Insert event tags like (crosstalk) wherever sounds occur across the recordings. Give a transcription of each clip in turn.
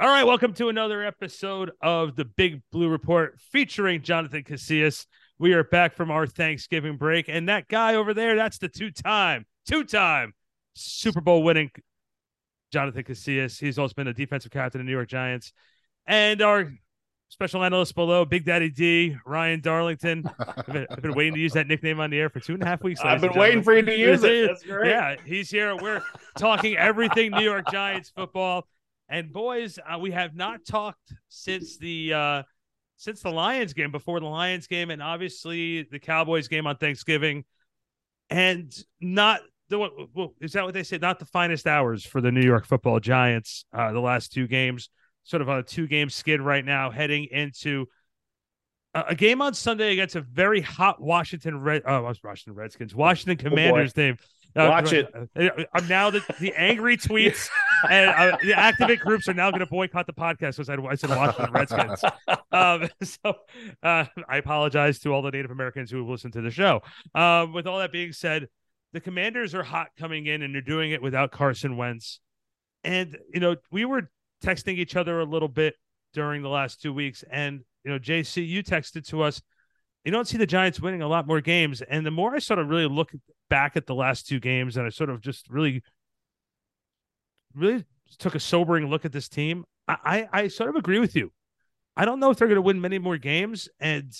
All right, welcome to another episode of the Big Blue Report featuring Jonathan Casillas. We are back from our Thanksgiving break, and that guy over there, that's the two-time, two-time Super Bowl winning Jonathan Casillas. He's also been a defensive captain of the New York Giants. And our special analyst below, Big Daddy D, Ryan Darlington. I've been, I've been waiting to use that nickname on the air for two and a half weeks. I've been waiting for you to use it. That's great. Yeah, he's here. We're talking everything New York Giants football. And boys, uh, we have not talked since the uh, since the Lions game, before the Lions game, and obviously the Cowboys game on Thanksgiving, and not the well, is that what they said? Not the finest hours for the New York Football Giants. Uh, the last two games, sort of on a two game skid right now, heading into a, a game on Sunday against a very hot Washington Red. Oh, Washington Redskins, Washington Commanders, Oh, Commanders team. Uh, Watch it. I'm now the, the angry (laughs) tweets and uh, the activate groups are now going to boycott the podcast because I, I said Washington Redskins. (laughs) Um, (laughs) so uh, I apologize to all the Native Americans who have listened to the show. Um, with all that being said, the Commanders are hot coming in, and they're doing it without Carson Wentz. And you know, we were texting each other a little bit during the last two weeks, and you know, JC, you texted to us. You don't see the Giants winning a lot more games, and the more I sort of really look back at the last two games, and I sort of just really, really took a sobering look at this team. I, I, I sort of agree with you. I don't know if they're going to win many more games, and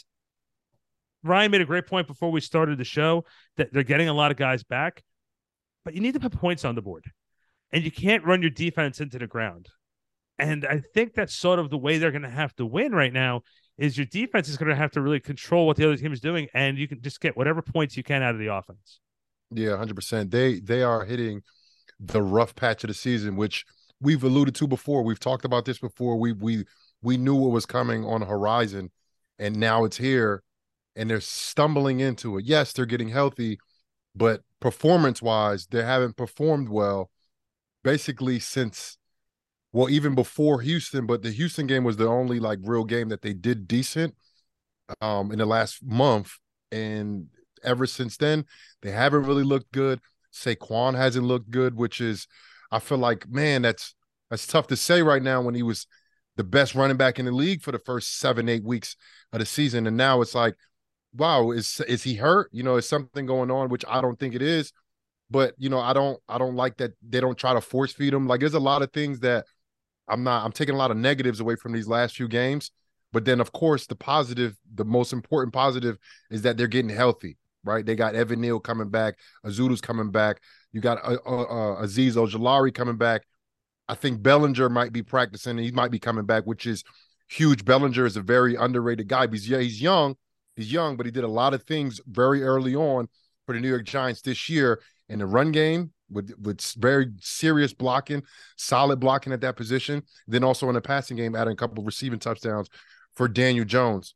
Ryan made a great point before we started the show that they're getting a lot of guys back, but you need to put points on the board, and you can't run your defense into the ground. And I think that's sort of the way they're going to have to win right now. Is your defense is going to have to really control what the other team is doing, and you can just get whatever points you can out of the offense. Yeah, hundred percent. They they are hitting the rough patch of the season, which we've alluded to before. We've talked about this before. We we we knew what was coming on the horizon, and now it's here, and they're stumbling into it. Yes, they're getting healthy, but performance wise, they haven't performed well, basically since well, even before Houston. But the Houston game was the only like real game that they did decent um in the last month, and ever since then, they haven't really looked good. Saquon hasn't looked good, which is, I feel like, man, that's that's tough to say right now when he was the best running back in the league for the first seven, eight weeks of the season, and now it's like, wow, is is he hurt? You know, is something going on? Which I don't think it is, but you know, I don't I don't like that they don't try to force feed him. Like, there's a lot of things that I'm not. I'm taking a lot of negatives away from these last few games. But then, of course, the positive, the most important positive is that they're getting healthy right? They got Evan Neal coming back, Ezeudu's coming back. You got uh, uh, uh, Azeez Ojulari coming back. I think Bellinger might be practicing. He might be coming back, which is huge. Bellinger is a very underrated guy. He's yeah, he's young. He's young, but he did a lot of things very early on for the New York Giants this year in the run game with with very serious blocking, solid blocking at that position. Then also in the passing game, adding a couple of receiving touchdowns for Daniel Jones.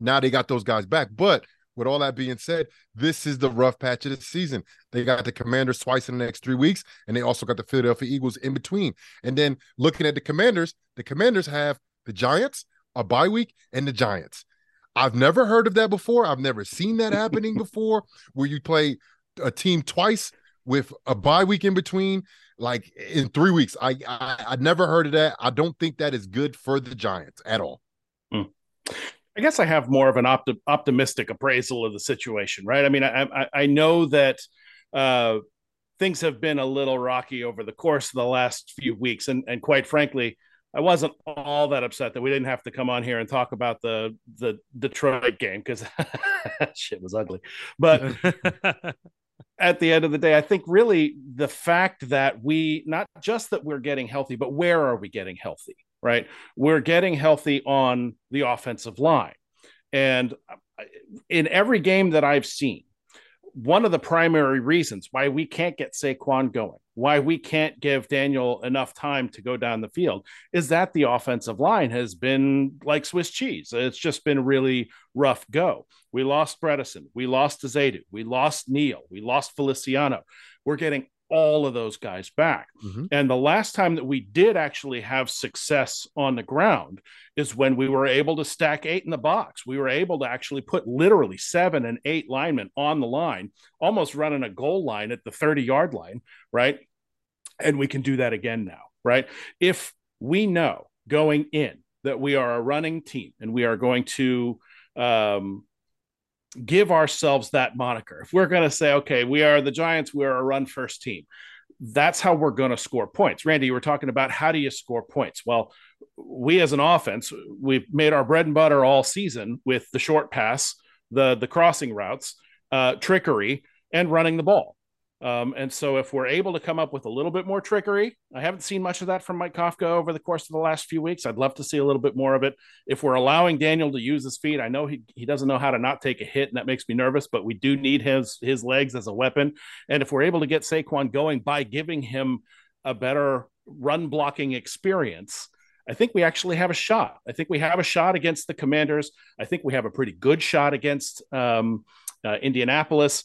Now they got those guys back, but with all that being said, this is the rough patch of the season. They got the Commanders twice in the next three weeks, and they also got the Philadelphia Eagles in between. And then looking at the Commanders, the Commanders have the Giants, a bye week, and the Giants. I've never heard of that before. I've never seen that happening (laughs) before, where you play a team twice with a bye week in between, like in three weeks. I I, I never heard of that. I don't think that is good for the Giants at all. Mm. I guess I have more of an opti- optimistic appraisal of the situation, right? I mean, I I, I know that uh, things have been a little rocky over the course of the last few weeks, and and quite frankly, I wasn't all that upset that we didn't have to come on here and talk about the the Detroit game because (laughs) shit was ugly. But (laughs) at the end of the day, I think really the fact that we not just that we're getting healthy, but where are we getting healthy? Right, we're getting healthy on the offensive line, and uh, in every game that I've seen, one of the primary reasons why we can't get Saquon going, why we can't give Daniel enough time to go down the field, is that the offensive line has been like Swiss cheese. It's just been really rough go. We lost Bredeson, we lost Zaydu, we lost Neal, we lost Feliciano. We're getting all of those guys back. Mm-hmm. And the last time that we did actually have success on the ground is when we were able to stack eight in the box. We were able to actually put literally seven and eight linemen on the line, almost running a goal line at the 30 yard line, right? And we can do that again now, right? If we know going in that we are a running team and we are going to um, give ourselves that moniker. If we're going to say, okay, we are the Giants, we are a run first team, that's how we're going to score points. Randy, you were talking about how do you score points? Well, we as an offense, we've made our bread and butter all season with the short pass, the the crossing routes, uh, trickery, and running the ball. Um, and so, if we're able to come up with a little bit more trickery, I haven't seen much of that from Mike Kafka over the course of the last few weeks. I'd love to see a little bit more of it. If we're allowing Daniel to use his feet, I know he, he doesn't know how to not take a hit, and that makes me nervous, but we do need his, his legs as a weapon. And if we're able to get Saquon going by giving him a better run blocking experience, I think we actually have a shot. I think we have a shot against the Commanders. I think we have a pretty good shot against um, uh, Indianapolis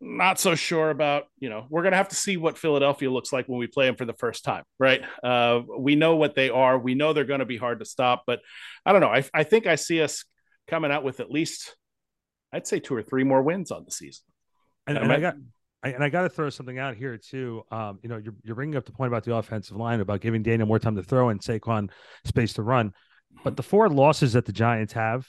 not so sure about you know we're going to have to see what philadelphia looks like when we play them for the first time right? Uh, we know what they are. We know they're going to be hard to stop but i don't know. I, I think i see us coming out with at least i'd say two or three more wins on the season. And, and I got I, and I got to throw something out here too. Um, you know, you're, you're bringing up the point about the offensive line about giving Daniel more time to throw and Saquon space to run, but the four losses that the Giants have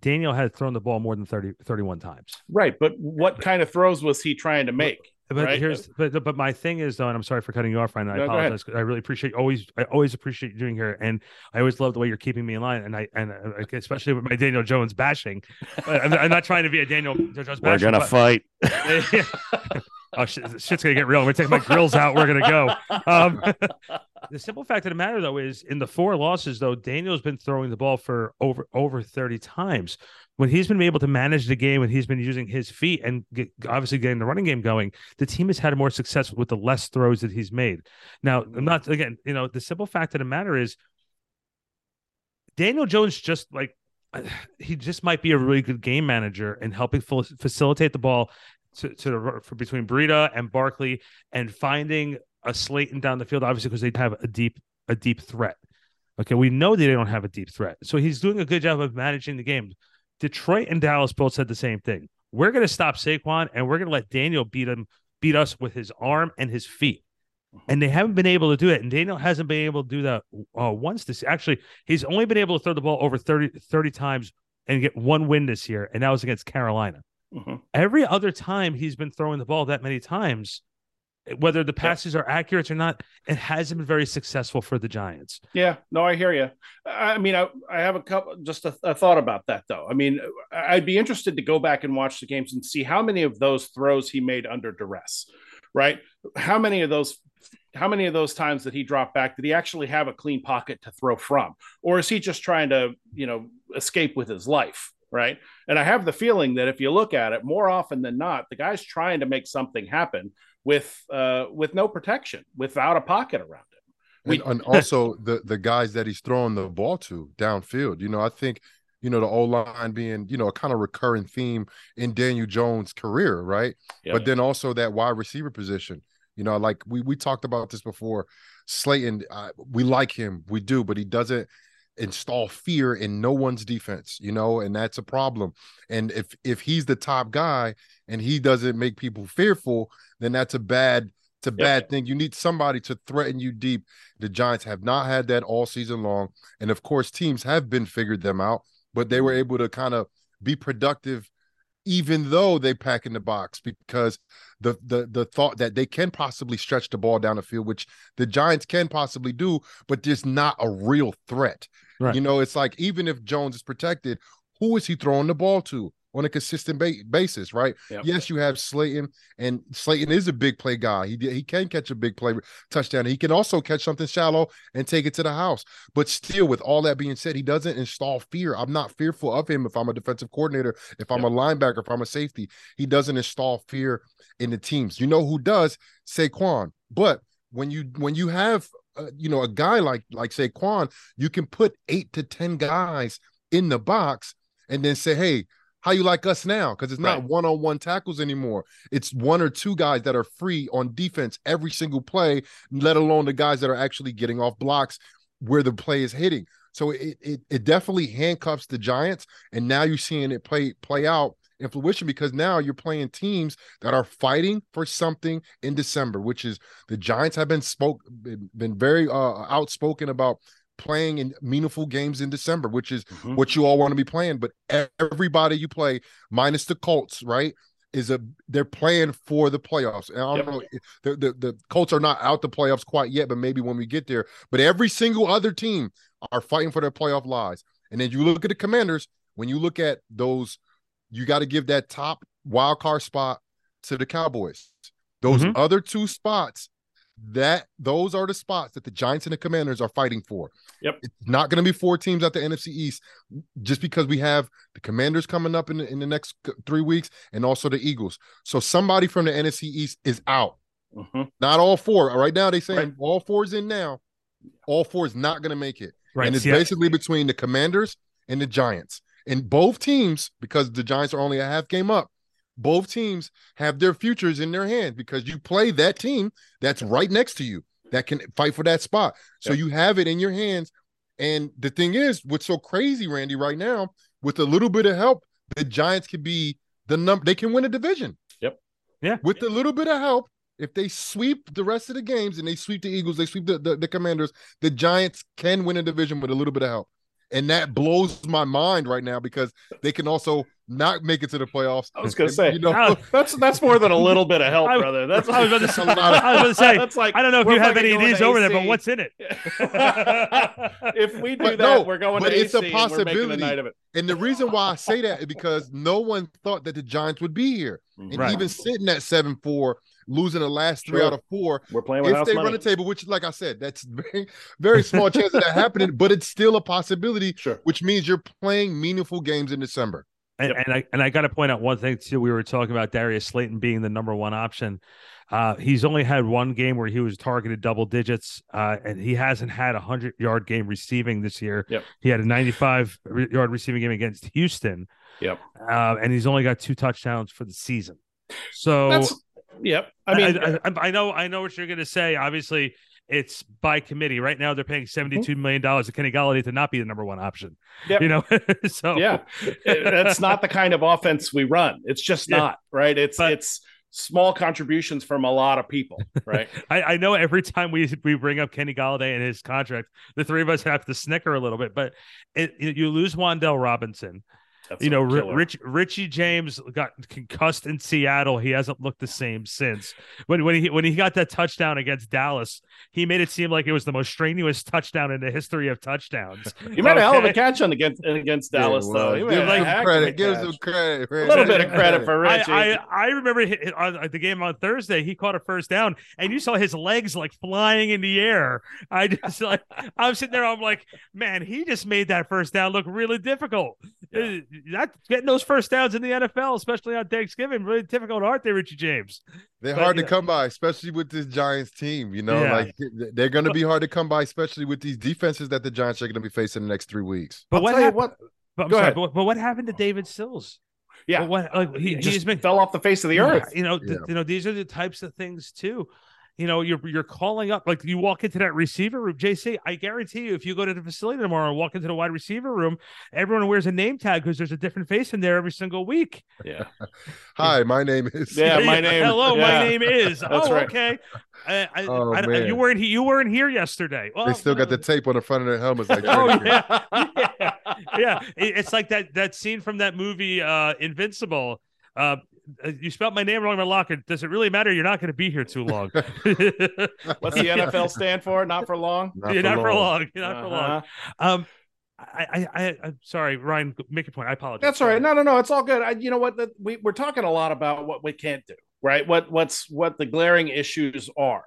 Daniel had thrown the ball more than 30, 31 times. Right. But what kind of throws was he trying to make? But right? here's but but my thing is though, and I'm sorry for cutting you off, Ryan. I no, apologize. I really appreciate always I always appreciate you doing here, and I always love the way you're keeping me in line, and I and uh, especially with my Daniel Jones bashing. I'm, I'm, not trying to be a Daniel Jones. We're gonna but, fight. (laughs) oh shit, shit's gonna get real. We're take my grills out. We're gonna go. Um, (laughs) the simple fact of the matter though is in the four losses though, Daniel's been throwing the ball for over over 30 times when he's been able to manage the game, when he's been using his feet and get, obviously getting the running game going, the team has had more success with the less throws that he's made. Now, I'm not again, you know, the simple fact of the matter is Daniel Jones just like (sighs) he just might be a really good game manager and helping facilitate the ball to, to for between Breida and Barkley and finding a Slayton down the field, obviously because they have a deep a deep threat. Okay, we know they don't have a deep threat, so he's doing a good job of managing the game. Detroit and Dallas both said the same thing. We're going to stop Saquon and we're going to let Daniel beat him, beat us with his arm and his feet. Mm-hmm. And they haven't been able to do it. And Daniel hasn't been able to do that uh, once this. Actually, he's only been able to throw the ball over 30, 30 times and get one win this year. And that was against Carolina. Mm-hmm. Every other time he's been throwing the ball that many times, whether the passes are accurate or not, it hasn't been very successful for the Giants. Yeah, no, I hear you. I mean, I, I have a couple, just a, a, thought about that though. I mean, I'd be interested to go back and watch the games and see how many of those throws he made under duress, right? How many of those, how many of those times that he dropped back did he actually have a clean pocket to throw from, or is he just trying to, you know, escape with his life? Right. And I have the feeling that if you look at it more often than not, the guy's trying to make something happen with uh, with no protection, without a pocket around him. We- and, and also (laughs) the the guys that he's throwing the ball to downfield. You know, I think you know the O line being you know a kind of recurring theme in Daniel Jones' career, right? Yep. But then also that wide receiver position. You know, like we we talked about this before. Slayton, uh, we like him, we do, but he doesn't install fear in no one's defense, you know, and that's a problem. And if if he's the top guy and he doesn't make people fearful, then that's a bad it's a yep. bad thing. You need somebody to threaten you deep. The Giants have not had that all season long. And of course, teams have been figured them out, but they were mm-hmm. able to kind of be productive even though they pack in the box because the the the thought that they can possibly stretch the ball down the field, which the Giants can possibly do, but there's not a real threat. Right. You know, it's like even if Jones is protected, who is he throwing the ball to? on a consistent ba- basis, right? Yep. Yes, you have Slayton, and Slayton is a big play guy. He he can catch a big play touchdown. He can also catch something shallow and take it to the house. But still, with all that being said, he doesn't install fear. I'm not fearful of him if I'm a defensive coordinator, if I'm yep. a linebacker, if I'm a safety. He doesn't install fear in the teams. You know who does? Saquon. But when you when you have uh, you know a guy like like say Saquon, you can put eight to ten guys in the box and then say, hey how you like us now? Because it's not right. one-on-one tackles anymore. It's one or two guys that are free on defense every single play let alone the guys that are actually getting off blocks where the play is hitting. So it it, it definitely handcuffs the giants and now you're seeing it play play out in fruition because now you're playing teams that are fighting for something in December, which is the Giants have been spoke been, very uh, outspoken about playing in meaningful games in December, which is mm-hmm. what you all want to be playing. But everybody you play, minus the Colts, right? Is a they're playing for the playoffs. And I don't yep. know the, the the Colts are not out the playoffs quite yet, but maybe when we get there. But every single other team are fighting for their playoff lives. And then you look at the Commanders. When you look at those, you got to give that top wild card spot to the Cowboys. Those mm-hmm. other two spots that those are the spots that the Giants and the Commanders are fighting for. Yep. It's not going to be four teams at the NFC East just because we have the Commanders coming up in the, in the next three weeks and also the Eagles. So somebody from the NFC East is out. Mm-hmm. Not all four. Right now, they saying right. all four is in now. All four is not going to make it. Right. And it's basically between the Commanders and the Giants. And both teams, because the Giants are only a half game up, both teams have their futures in their hands because you play that team that's right next to you that can fight for that spot. So yep. you have it in your hands. And the thing is, what's so crazy, Randy, right now, with a little bit of help, the Giants can be the number, they can win a division. Yep. Yeah. With a little bit of help, if they sweep the rest of the games and they sweep the Eagles, they sweep the, the, the Commanders, the Giants can win a division with a little bit of help. And that blows my mind right now because they can also not make it to the playoffs. I was going to say, you know, that's that's more than a little bit of help, (laughs) I, brother. That's (laughs) I was going to (laughs) say, I was say, that's like I don't know if you have any of these over there, but what's in it? if we do but that, no, we are going but to it's AC a possibility. night of it. And the reason why I say that is because no one thought that the Giants would be here, and right. even sitting at seven four losing the last three sure. out of four. We're playing if they money. run the table, which, like I said, that's (laughs) very very small chance of that happening, but it's still a possibility. Sure. Which means you're playing meaningful games in December. And, yep. and I and I got to point out one thing too. We were talking about Darius Slayton being the number one option. Uh, he's only had one game where he was targeted double digits, uh, and he hasn't had a hundred yard game receiving this year. Yep. He had a ninety-five yard receiving game against Houston. Yep. Uh, and he's only got two touchdowns for the season. So That's, Yep. I mean, I, I, I know, I know what you're going to say. Obviously, it's by committee. Right now, they're paying mm-hmm. seventy-two million dollars to Kenny Golladay to not be the number one option. Yep. You know, (laughs) so yeah, that's not the kind of offense we run. It's just yeah. not right. It's but, it's small contributions from a lot of people, (laughs) right? I, I, know every time we we bring up Kenny Golladay and his contract, the three of us have to snicker a little bit. But it, you lose Wan'Dale Robinson. That's you know, Rich, Richie James got concussed in Seattle. He hasn't looked the same since. When when he when he got that touchdown against Dallas, he made it seem like it was the most strenuous touchdown in the history of touchdowns. (laughs) You made okay? a hell of a catch on against against Dallas, yeah, well, though. Give him credit. Give some credit. A little bit of credit for Richie. I, I, I remember on the game on Thursday, he caught a first down, and you saw his legs like flying in the air. I just like I'm sitting there. I'm like, man, he just made that first down look really difficult. Yeah uh, that getting those first downs in the NFL, especially on Thanksgiving, really difficult, aren't they, Richie James? They're but, hard to know. come by, especially with this Giants team. You know, yeah. like they're going to be hard to come by, especially with these defenses that the Giants are going to be facing the next three weeks. But I'll what happened? What, but, Go sorry, ahead. But, but, what happened to David Sills? Yeah, but what like, he, he just been, fell off the face of the earth. You know, yeah. you know, these are the types of things too you know, you're you're calling up like you walk into that receiver room, JC. I guarantee you, if you go to the facility tomorrow and walk into the wide receiver room, everyone wears a name tag because there's a different face in there every single week. Yeah. (laughs) Hi, my name is. Yeah, my name. Hello, yeah. my name is. (laughs) That's oh, right. okay. I, I, oh, I, man. you weren't you weren't here yesterday. Well, they still got the tape on the front of their helmets. Like, (laughs) oh yeah, yeah, yeah. It's like that that scene from that movie uh, Invincible. Uh, uh, you spelled my name wrong in my locker. Does it really matter? You're not going to be here too long. (laughs) What's the (laughs) NFL stand for? Not for long. Not, for, not long. for long. Not uh-huh. for long. Um, I, I, I, am sorry, Ryan. Make a point. I apologize. That's all right. No, no, no. It's all good. I, you know what? The, we we're talking a lot about what we can't do, right? What what's what the glaring issues are,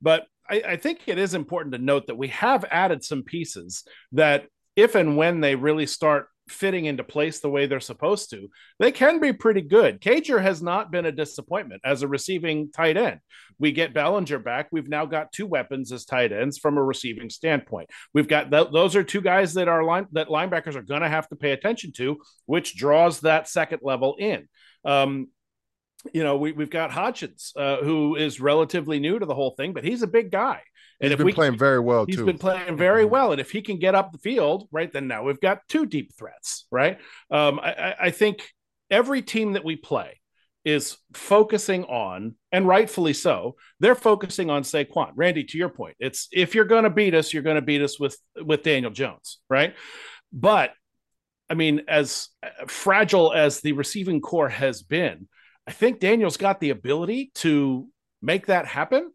but I, I think it is important to note that we have added some pieces that, if and when they really start fitting into place the way they're supposed to, they can be pretty good. Cager has not been a disappointment as a receiving tight end. We get Bellinger back. We've now got two weapons as tight ends from a receiving standpoint. We've got th- those are two guys that are line that linebackers are going to have to pay attention to, which draws that second level in. Um, you know, we, we've got Hodgins, uh, who is relatively new to the whole thing, but he's a big guy. And he's been we, playing very well he's too. been playing very well, and if he can get up the field, right, then now we've got two deep threats, right? Um, I, I think every team that we play is focusing on, and rightfully so, they're focusing on Saquon. Randy, to your point, it's if you're going to beat us, you're going to beat us with with Daniel Jones, right? But I mean, as fragile as the receiving core has been, I think Daniel's got the ability to make that happen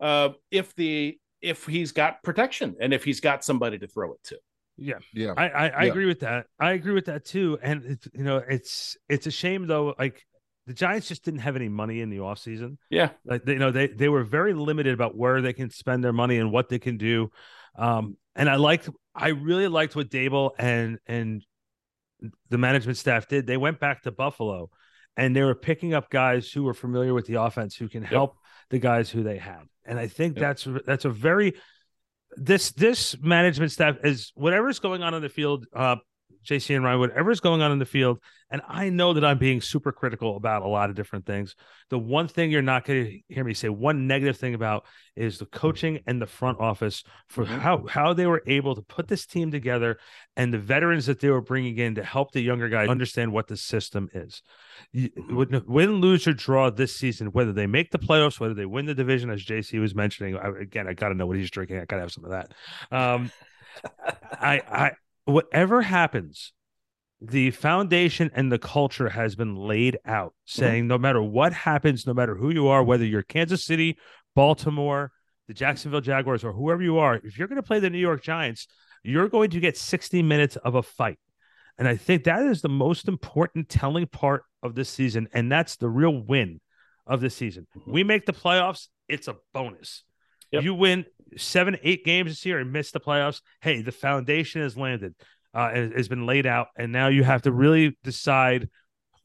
uh, if the if he's got protection and if he's got somebody to throw it to. Yeah, Yeah. I I, I Yeah. agree with that. I agree with that too. And it's you know it's it's a shame though. Like the Giants just didn't have any money in the offseason. Yeah. Like they, you know they they were very limited about where they can spend their money and what they can do. Um, and I liked I really liked what Daboll and and the management staff did. They went back to Buffalo and they were picking up guys who were familiar with the offense who can help the guys who they had. And I think Yep. that's that's a very this this management staff is whatever's going on in the field, uh JC and Ryan, whatever's going on in the field, and I know that I'm being super critical about a lot of different things. The one thing you're not going to hear me say one negative thing about is the coaching and the front office for Mhm. how how they were able to put this team together and the veterans that they were bringing in to help the younger guys understand what the system is. You, win, win, lose or draw this season, whether they make the playoffs, whether they win the division, as JC was mentioning. I, again, I got to know what he's drinking. I got to have some of that. Um, I, I, whatever happens, the foundation and the culture has been laid out, saying no matter what happens, no matter who you are, whether you're Kansas City, Baltimore, the Jacksonville Jaguars, or whoever you are, if you're going to play the New York Giants, you're going to get 60 minutes of a fight. And I think that is the most important telling part of this season. And that's the real win of the season. Mhm. We make the playoffs, it's a bonus. Yep. You win seven, eight games this year and miss the playoffs. Hey, the foundation has landed, uh, has been laid out. And now you have to really decide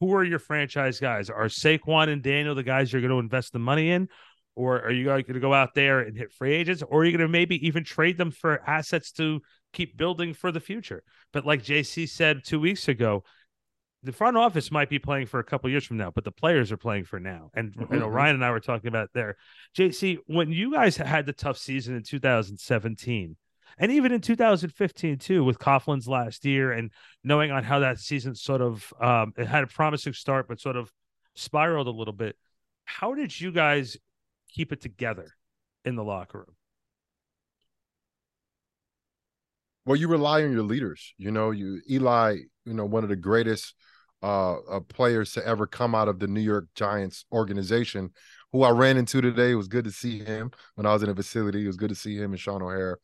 who are your franchise guys? Are Saquon and Daniel the guys you're going to invest the money in? Or are you going to go out there and hit free agents? Or are you going to maybe even trade them for assets to keep building for the future? But like JC said two weeks ago, the front office might be playing for a couple years from now, but the players are playing for now. And you know. Ryan and I were talking about there. JC, when you guys had the tough season in 2017, and even in 2015 too, with Coughlin's last year, and knowing on how that season sort of um, it had a promising start, but sort of spiraled a little bit. How did you guys keep it together in the locker room? Well, you rely on your leaders. You know, you Eli, you know, one of the greatest uh, uh players to ever come out of the New York Giants organization, who I ran into today. It was good to see him when I was in the facility. It was good to see him and Shaun O'Hara.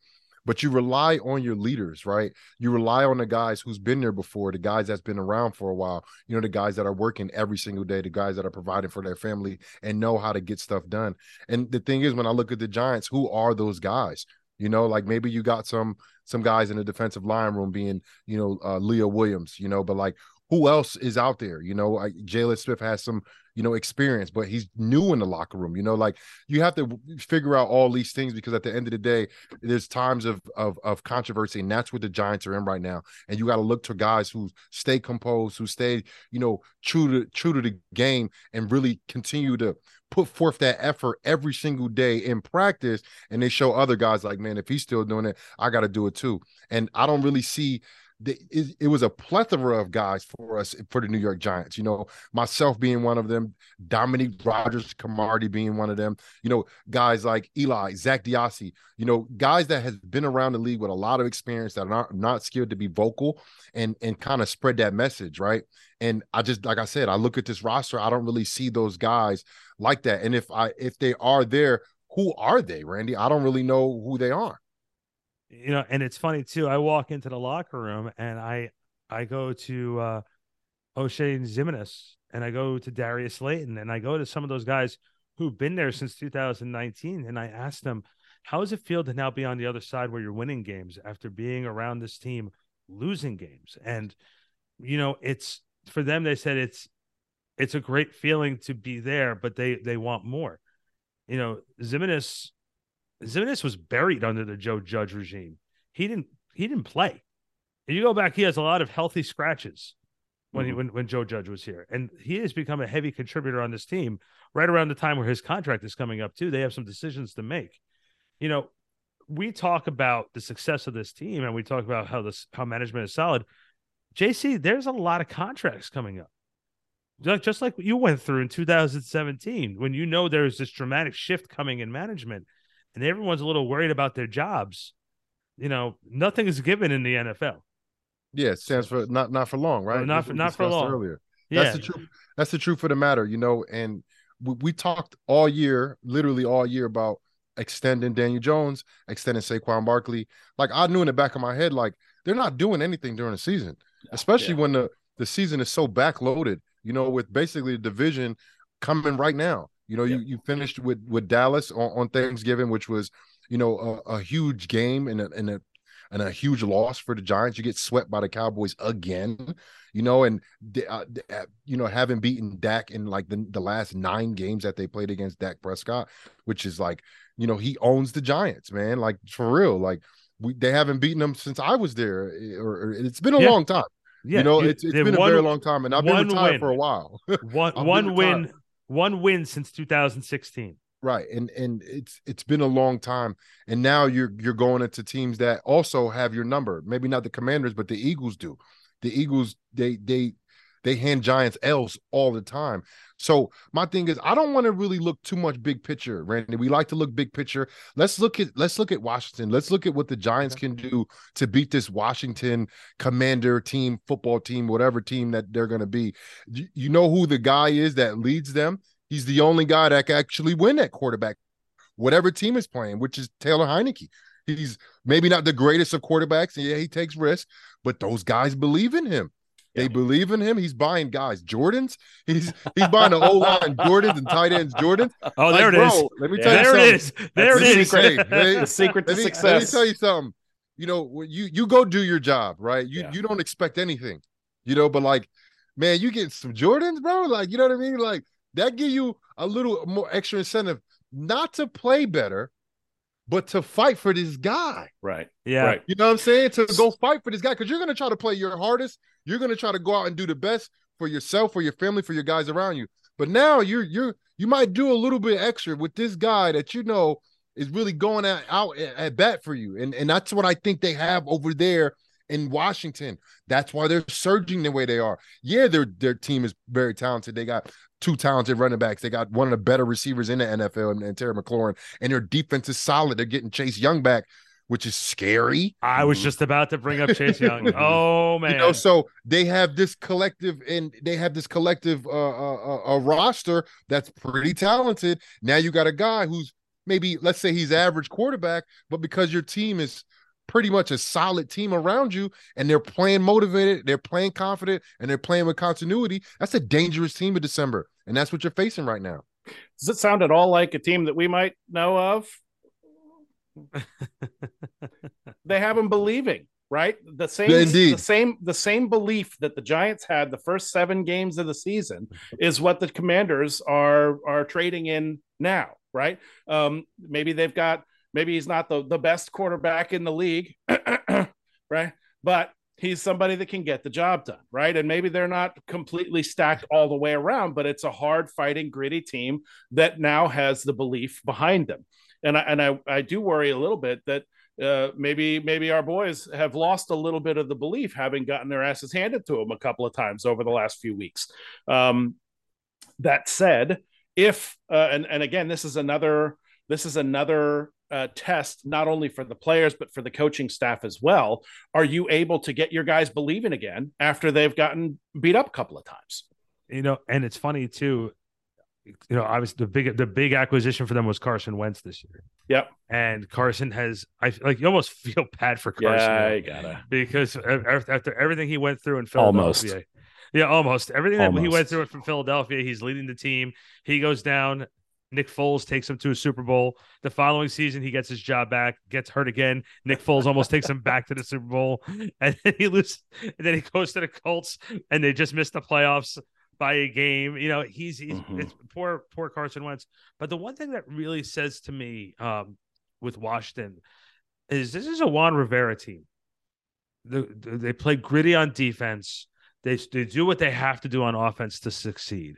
But you rely on your leaders, right? You rely on the guys who's been there before, the guys that's been around for a while, you know, the guys that are working every single day, the guys that are providing for their family and know how to get stuff done. And the thing is, when I look at the Giants, who are those guys? You know, like maybe you got some some guys in the defensive line room being, you know, uh, Leo Williams, you know, but like who else is out there? You know, like Jaylon Smith has some, you know, experience, but he's new in the locker room. You know, like you have to figure out all these things because at the end of the day, there's times of of of controversy, and that's what the Giants are in right now. And you got to look to guys who stay composed, who stay, you know, true to true to the game, and really continue to put forth that effort every single day in practice and they show other guys like man if he's still doing it i got to do it too and i don't really see the, it, it was a plethora of guys for us for the New York Giants. You know, myself being one of them, Dominique Rodgers-Cromartie being one of them. You know, guys like Eli, Zak DeOssie. You know, guys that has been around the league with a lot of experience that are not not scared to be vocal and and kind of spread that message, right? And I just like I said, I look at this roster, I don't really see those guys like that. And if I if they are there, who are they, Randy? I don't really know who they are. You know and it's funny too i walk into the locker room and i i go to uh Oshane Ximines and i go to darius slayton and i go to some of those guys who've been there since 2019 and i ask them how does it feel to now be on the other side where you're winning games after being around this team losing games? And you know it's for them they said it's it's a great feeling to be there but they they want more. You know Ximines Ximines was buried under the Joe Judge regime. He didn't he didn't play. If you go back, he has a lot of healthy scratches when he Mhm. when, when Joe Judge was here. And he has become a heavy contributor on this team right around the time where his contract is coming up too. They have some decisions to make. You know, we talk about the success of this team and we talk about how this how management is solid. JC, there's a lot of contracts coming up. just like you went through in 2017 when you know there's this dramatic shift coming in management and everyone's a little worried about their jobs you know nothing is given in the nfl yeah it stands for not not for long right well, not for not for long earlier yeah. that's the truth that's the truth for the matter you know and we, we talked all year literally all year about extending Daniel Jones, extending Saquon Barkley. Like I knew in the back of my head, like they're not doing anything during the season, especially yeah. when the the season is so backloaded. You know, with basically the division coming right now. You know, yeah. you you finished with with Dallas on, on Thanksgiving, which was you know a, a huge game and a, and a and a huge loss for the Giants. You get swept by the Cowboys again, you know, and uh, uh, you know having beaten Dak in like the, the last nine games that they played against Dak Prescott, which is like you know he owns the Giants, man, like for real, like we they haven't beaten them since I was there, eh, or, or it's been a yeah. long time. Yeah, you know, it's, it's been one, a very long time, and I've been retired win. for a while. (laughs) one one win, one win since 2016 right. And and it's it's been a long time. And now you're you're going into teams that also have your number. Maybe not the commanders but the eagles do. The eagles they they they hand giants l's all the time so my thing is i don't want to really look too much big picture randy we like to look big picture let's look at let's look at washington let's look at what the giants can do to beat this washington commander team football team whatever team that they're going to be you know who the guy is that leads them He's the only guy that can actually win that quarterback, whatever team is playing, which is Taylor Heinicke. He's maybe not the greatest of quarterbacks. and Yeah, he takes risks, but those guys believe in him. They believe in him. He's buying guys Jordans. (laughs) He's he's buying the O line Jordans and tight ends Jordans. (laughs) Oh, like, there it bro, is. Let me tell yeah. you there something. It is. There it is. Secret. (laughs) the secret to let me, success. Let me tell you something. You know, you you go do your job, right? You yeah. you don't expect anything, you know. But like, man, you get some Jordans, bro. Like, you know what I mean? Like, that give you a little more extra incentive not to play better, but to fight for this guy. Right. Yeah. Right. You know what I'm saying? To go fight for this guy because you're going to try to play your hardest. You're going to try to go out and do the best for yourself, for your family, for your guys around you. But now you're you're you might do a little bit extra with this guy that you know is really going at, out at, at bat for you, and and that's what I think they have over there in Washington. That's why they're surging the way they are. Yeah, their their team is very talented. They got two talented running backs. They got one of the better receivers in the NFL and, and Terry McLaurin, and their defense is solid. They're getting Chase Young back, which is scary. I was just about to bring up Chase Young. (laughs) oh man, you know, so they have this collective and they have this collective uh, uh, uh, a roster that's pretty talented. Now you got a guy who's maybe let's say he's average quarterback, but because your team is pretty much a solid team around you and they're playing motivated, they're playing confident, and they're playing with continuity, that's a dangerous team in December. And that's what you're facing right now. Does it sound at all like a team that we might know of? (laughs) they have them believing, right? The same Indeed. the same the same belief that the Giants had the first 7 games of the season is what the Commanders are are trading in now, right? Um maybe they've got maybe he's not the, the best quarterback in the league, (clears throat) right? But he's somebody that can get the job done, right? And maybe they're not completely stacked all the way around, but it's a hard fighting, gritty team that now has the belief behind them. And I and I, I do worry a little bit that uh, maybe maybe our boys have lost a little bit of the belief, having gotten their asses handed to them a couple of times over the last few weeks. Um, that said, if uh, and and again, this is another this is another uh, test not only for the players but for the coaching staff as well. Are you able to get your guys believing again after they've gotten beat up a couple of times? You know, and it's funny too. You know, obviously the big the big acquisition for them was Carson Wentz this year. Yep. And Carson has I like you almost feel bad for Carson. Yeah, you gotta because after everything he went through in Philadelphia. Almost. Yeah, almost everything almost. that he went through from Philadelphia. He's leading the team. He goes down Nick Foles takes him to a Super Bowl. The following season, he gets his job back, gets hurt again. Nick Foles almost takes him back to the Super Bowl, (laughs) and then he loses. And then he goes to the Colts, and they just missed the playoffs by a game. You know, he's he's mm-hmm. it's poor poor Carson Wentz. But the one thing that really says to me um, with Washington is this is a Ron Rivera team. The, they play gritty on defense. They they do what they have to do on offense to succeed.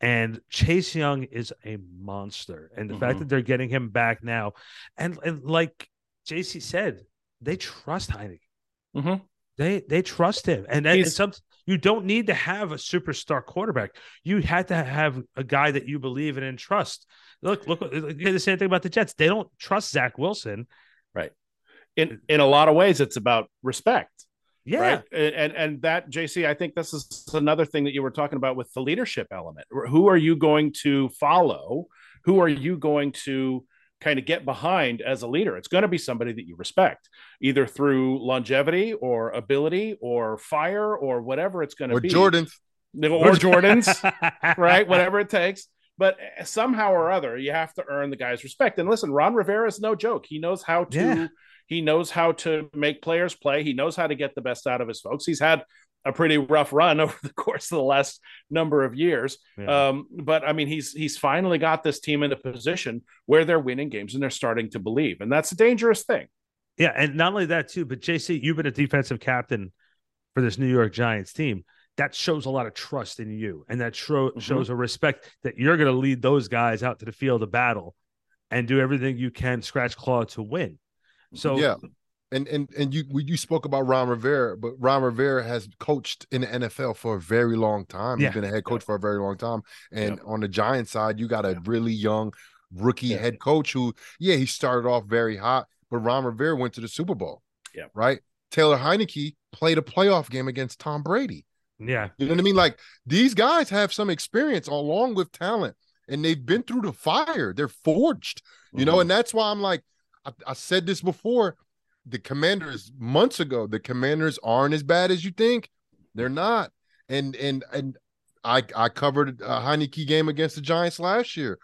And Chase Young is a monster. And the mm-hmm. fact that they're getting him back now, and, and like JC said, they trust Heinicke. Mm-hmm. They they trust him. And, and some You don't need to have a superstar quarterback. You had to have a guy that you believe in and trust. Look, look, the same thing about the Jets. They don't trust Zach Wilson. Right. In in a lot of ways, it's about respect. Yeah. Right. And and that JC, I think this is another thing that you were talking about with the leadership element. Who are you going to follow? Who are you going to kind of get behind as a leader. It's going to be somebody that you respect, either through longevity or ability or fire or whatever it's going to be. or be. Jordans. Or Jordans, (laughs) right? Whatever it takes. But eh, somehow or other, you have to earn the guy's respect. And listen, Ron Rivera is no joke. He knows how to Yeah. He knows how to make players play. He knows how to get the best out of his folks. He's had a pretty rough run (laughs) over the course of the last number of years. Yeah. Um, but I mean, he's he's finally got this team in a position where they're winning games and they're starting to believe, and that's a dangerous thing. Yeah, and not only that too, but JC, you've been a defensive captain for this New York Giants team. That shows a lot of trust in you, and that tro- Mhm. shows a respect that you're going to lead those guys out to the field of battle and do everything you can, scratch claw to win. So Yeah. And and and you you spoke about Ron Rivera, but Ron Rivera has coached in the NFL for a very long time. Yeah. He's been a head coach for a very long time. And Yeah. on the Giants side, you got a Yeah. really young rookie Yeah. head coach who, yeah, he started off very hot, but Ron Rivera went to the Super Bowl. Yeah. Right. Taylor Heinicke played a playoff game against Tom Brady. yeah, You know what I mean? Like these guys have some experience along with talent, and they've been through the fire. They're forged, you know, Mhm. and that's why I'm like, I, I said this before. The commanders months ago, the commanders aren't as bad as you think. They're not. And and and I I covered a Heinicke game against the Giants last year.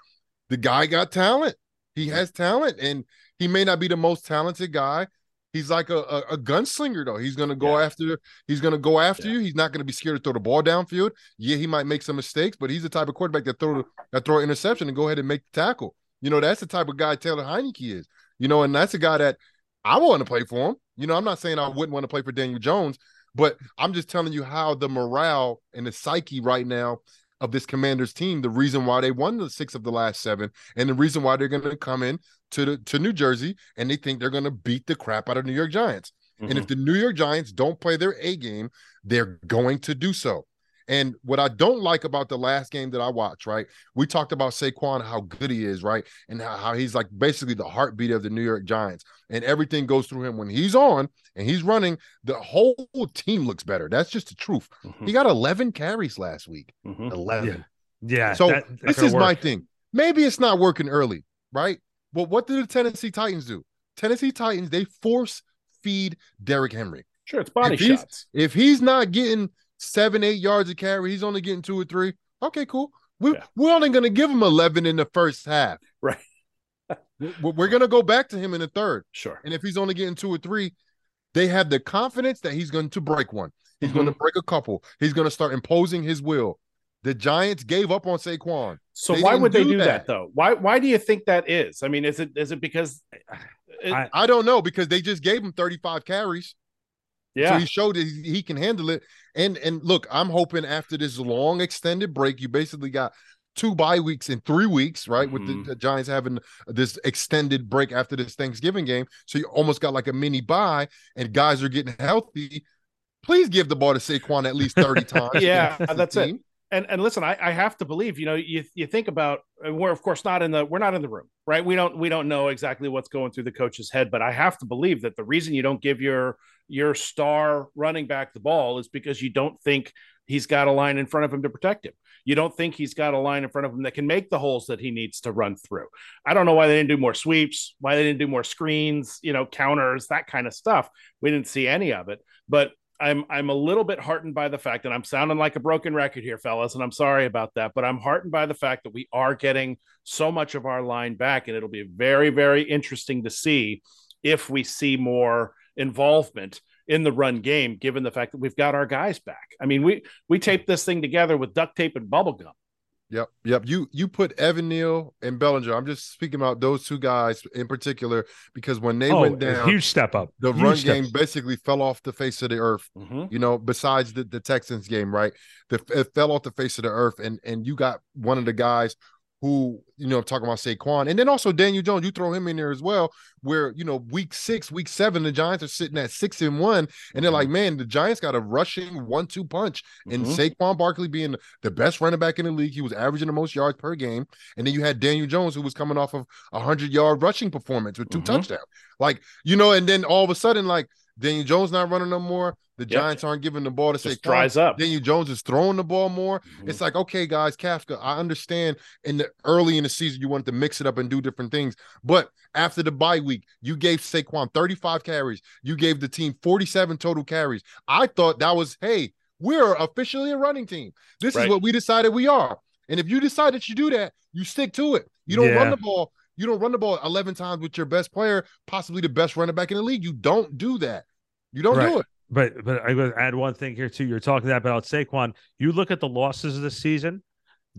The guy got talent. He has talent, and he may not be the most talented guy. He's like a, a, a gunslinger, though. He's gonna go Yeah. after. He's gonna go after Yeah. you. He's not gonna be scared to throw the ball downfield. Yeah, he might make some mistakes, but he's the type of quarterback that throw that throw an interception and go ahead and make the tackle. You know, that's the type of guy Taylor Heinicke is. You know, and that's a guy that I want to play for him. You know, I'm not saying I wouldn't want to play for Daniel Jones, but I'm just telling you how the morale and the psyche right now of this Commanders team, the reason why they won the six of the last seven, and the reason why they're going to come in to the to New Jersey and they think they're going to beat the crap out of New York Giants. And Mhm. if the New York Giants don't play their A game, they're going to do so. And what I don't like about the last game that I watched, right? We talked about Saquon, how good he is, right? And how, how he's like basically the heartbeat of the New York Giants. And everything goes through him when he's on and he's running, the whole team looks better. That's just the truth. Mhm. He got 11 carries last week. Mhm. 11. yeah. So that- that this could is my thing. Maybe it's not working early, right? But what did the Tennessee Titans do? Tennessee Titans, they force feed Derrick Henry. Sure, it's body If he's- shots. If he's not getting seven, eight yards of carry, he's only getting two or three. Okay, cool. We, Yeah. We're only going to give him 11 in the first half. Right. (laughs) We're, going to go back to him in the third. Sure. And if he's only getting two or three, they have the confidence that he's going to break one. He's going to Mm-hmm. break a couple. He's going to start imposing his will. The Giants gave up on Saquon. So They why would they do do that. that. though? Why why do you think that is? I mean, is it is it because it- I- I don't know because they just gave him 35 carries. So yeah, he showed that he he can handle it. And and look, I'm hoping after this long extended break, you basically got two bye weeks in three weeks, right? With Mhm. the, the Giants having this extended break after this Thanksgiving game. So you almost got like a mini bye, and guys are getting healthy. Please give the ball to Saquon at least 30 (laughs) times. Yeah, that's it. And and listen, I, I have to believe, you know, you you think about we're of course not in the we're not in the room, right? We don't we don't know exactly what's going through the coach's head, but I have to believe that the reason you don't give your your star running back the ball is because you don't think he's got a line in front of him to protect him. You don't think he's got a line in front of him that can make the holes that he needs to run through. I don't know why they didn't do more sweeps, why they didn't do more screens, you know, counters, that kind of stuff. We didn't see any of it, but I'm I'm a little bit heartened by the fact that I'm sounding like a broken record here, fellas, and I'm sorry about that. But I'm heartened by the fact that we are getting so much of our line back, and it'll be very, very interesting to see if we see more involvement in the run game, given the fact that we've got our guys back. I mean, we we taped this thing together with duct tape and bubble gum. Yep, yep. You you put Evan Neal and Bellinger. I'm just speaking about those two guys in particular because when they oh, went a down, huge step up. the Huge run step game basically fell off the face of the earth. Mhm. You know, besides the, the Texans game, right? The, it fell off the face of the earth, and and you got one of the guys who you know talking about Saquon, and then also Daniel Jones. You throw him in there as well, where you know week six, week seven, the Giants are sitting at six and one, and they're like, Mm-hmm. man, the Giants got a rushing one-two punch, and Mhm. Saquon Barkley being the best running back in the league, he was averaging the most yards per game, and then you had Daniel Jones who was coming off of a hundred-yard rushing performance with 2 Mhm. touchdowns, like you know, and then all of a sudden, like Daniel Jones not running no more, the Yep. Giants aren't giving the ball to Just Saquon. dries up. Daniel Jones is throwing the ball more. Mhm. It's like, okay, guys, Kafka, I understand in the early in the season you wanted to mix it up and do different things. But after the bye week, you gave Saquon 35 carries. You gave the team 47 total carries. I thought that was, hey, we're officially a running team. This is what we decided we are. And if you decide that you do that, you stick to it. You don't run the ball. You don't run the ball 11 times with your best player, possibly the best running back in the league. You don't do that. You don't Right. do it. But but I'm going to add one thing here too. You're talking about Saquon. You look at the losses of the season.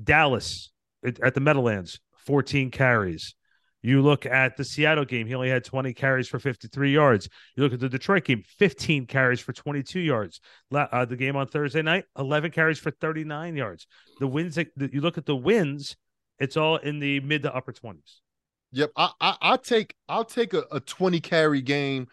Dallas at, at the Meadowlands, 14 carries. You look at the Seattle game, he only had 20 carries for 53 yards. You look at the Detroit game, 15 carries for 22 yards. Uh, the game on Thursday night, 11 carries for 39 yards. The wins, that- you look at the wins, it's all in the mid to upper 20s. Yep, I I I'll take I'll take a, a 20 carry game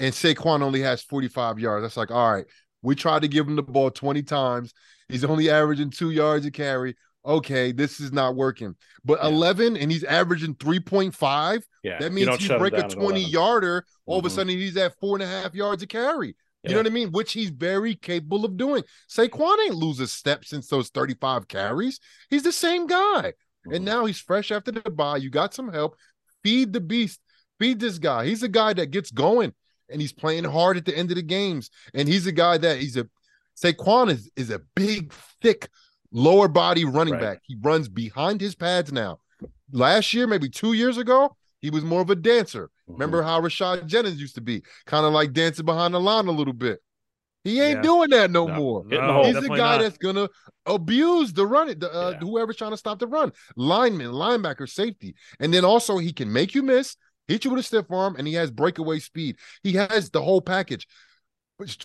and Saquon only has 45 yards. That's like, all right, we tried to give him the ball 20 times. He's only averaging two yards a carry. Okay, this is not working. But Yeah. 11 and he's averaging 3.5. Yeah, That means you break a 20 yarder, all of a Mhm. sudden he's at four and a half yards a carry. You Yeah. know what I mean? Which he's very capable of doing. Saquon ain't lose a step since those 35 carries. He's the same guy. And Mhm. now he's fresh after the bye. You got some help. Feed the beast. Feed this guy. He's a guy that gets going and he's playing hard at the end of the games. And he's a guy that he's a Saquon is is a big, thick, lower body running Right. back. He runs behind his pads now. Last year, maybe two years ago, he was more of a dancer. Mhm. Remember how Rashad Jennings used to be, kind of like dancing behind the line a little bit. He ain't Yeah. doing that no, No. more. Get in the No. He's the guy not. that's gonna abuse the run, the, uh, Yeah. whoever's trying to stop the run, lineman, linebacker, safety, and then also he can make you miss, hit you with a stiff arm, and he has breakaway speed. He has the whole package. But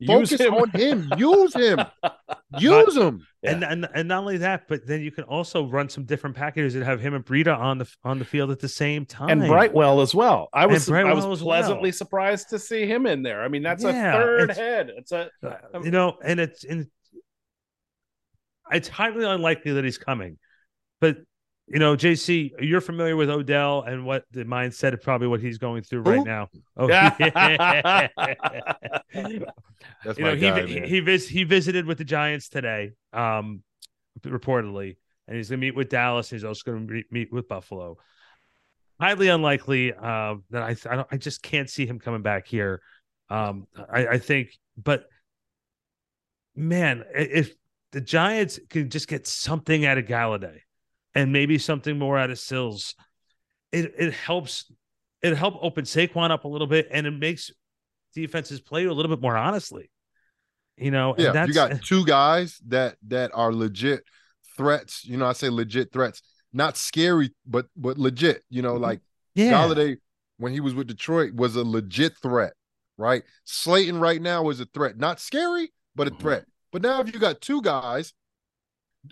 sh- Use focus him. on him. Use him. (laughs) Use him. And, and and not only that, but then you can also run some different packages and have him and Breida on the on the field at the same time. and Brightwell as well. I was I was pleasantly well. surprised to see him in there. I mean, that's Yeah, a third it's- head. It's a Uh, you know, and it's and it's highly unlikely that he's coming. But you know, JC, you're familiar with Odell and what the mindset of probably what he's going through right now. (laughs) Oh, yeah. That's you know, guy, he man. he vis- he visited with the Giants today, um, reportedly, and he's going to meet with Dallas. He's also going to meet, meet with Buffalo. Highly unlikely uh, that I I, don't, I just can't see him coming back here. Um, I, I think, but man, if the Giants could just get something out of Golladay and maybe something more out of Sills, it it helps. It help open Saquon up a little bit, and it makes defenses play a little bit more honestly. You know, and yeah, you got two guys that that are legit threats. You know, I say legit threats, not scary, but but legit. You know, Mhm. like yeah, Golladay when he was with Detroit was a legit threat, right? Slayton right now is a threat, not scary, but a Mhm. threat. But now if you got two guys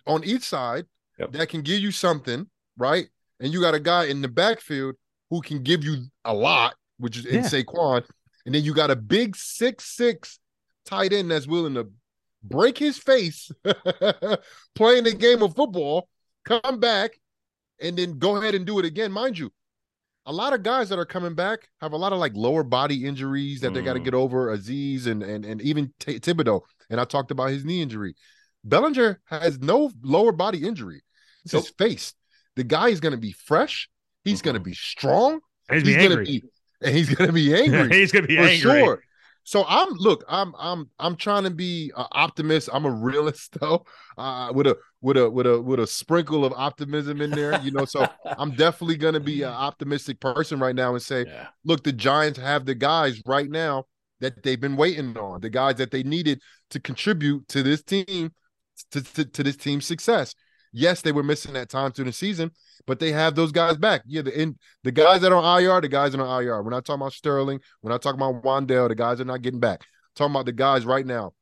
on each side Yep. that can give you something, right? And you got a guy in the backfield who can give you a lot, which is in Yeah. Saquon, and then you got a big six six tight end that's willing to break his face (laughs) playing a game of football, come back, and then go ahead and do it again. Mind you, a lot of guys that are coming back have a lot of like lower body injuries that they got to Mm. get over. Azeez and and and even T- Thibodeaux, and I talked about his knee injury. Bellinger has no lower body injury. It's his face. The guy is going to be fresh. He's going to be strong. he's, He's going to be and he's going to be (laughs) angry he's gonna be for angry. sure. So I'm look, I'm I'm I'm trying to be an optimist. I'm a realist (laughs) though, uh, with a with a with a with a sprinkle of optimism in there. You know, so (laughs) I'm definitely gonna be an optimistic person right now and say, yeah. look, the Giants have the guys right now that they've been waiting on, the guys that they needed to contribute to this team, to, to, to this team's success. Yes, they were missing that time through the season, but they have those guys back. Yeah, the in the guys that are on IR, the guys that are on IR. We're not talking about Sterling. We're not talking about Wan'Dale. The guys are not getting back. talking about the guys right now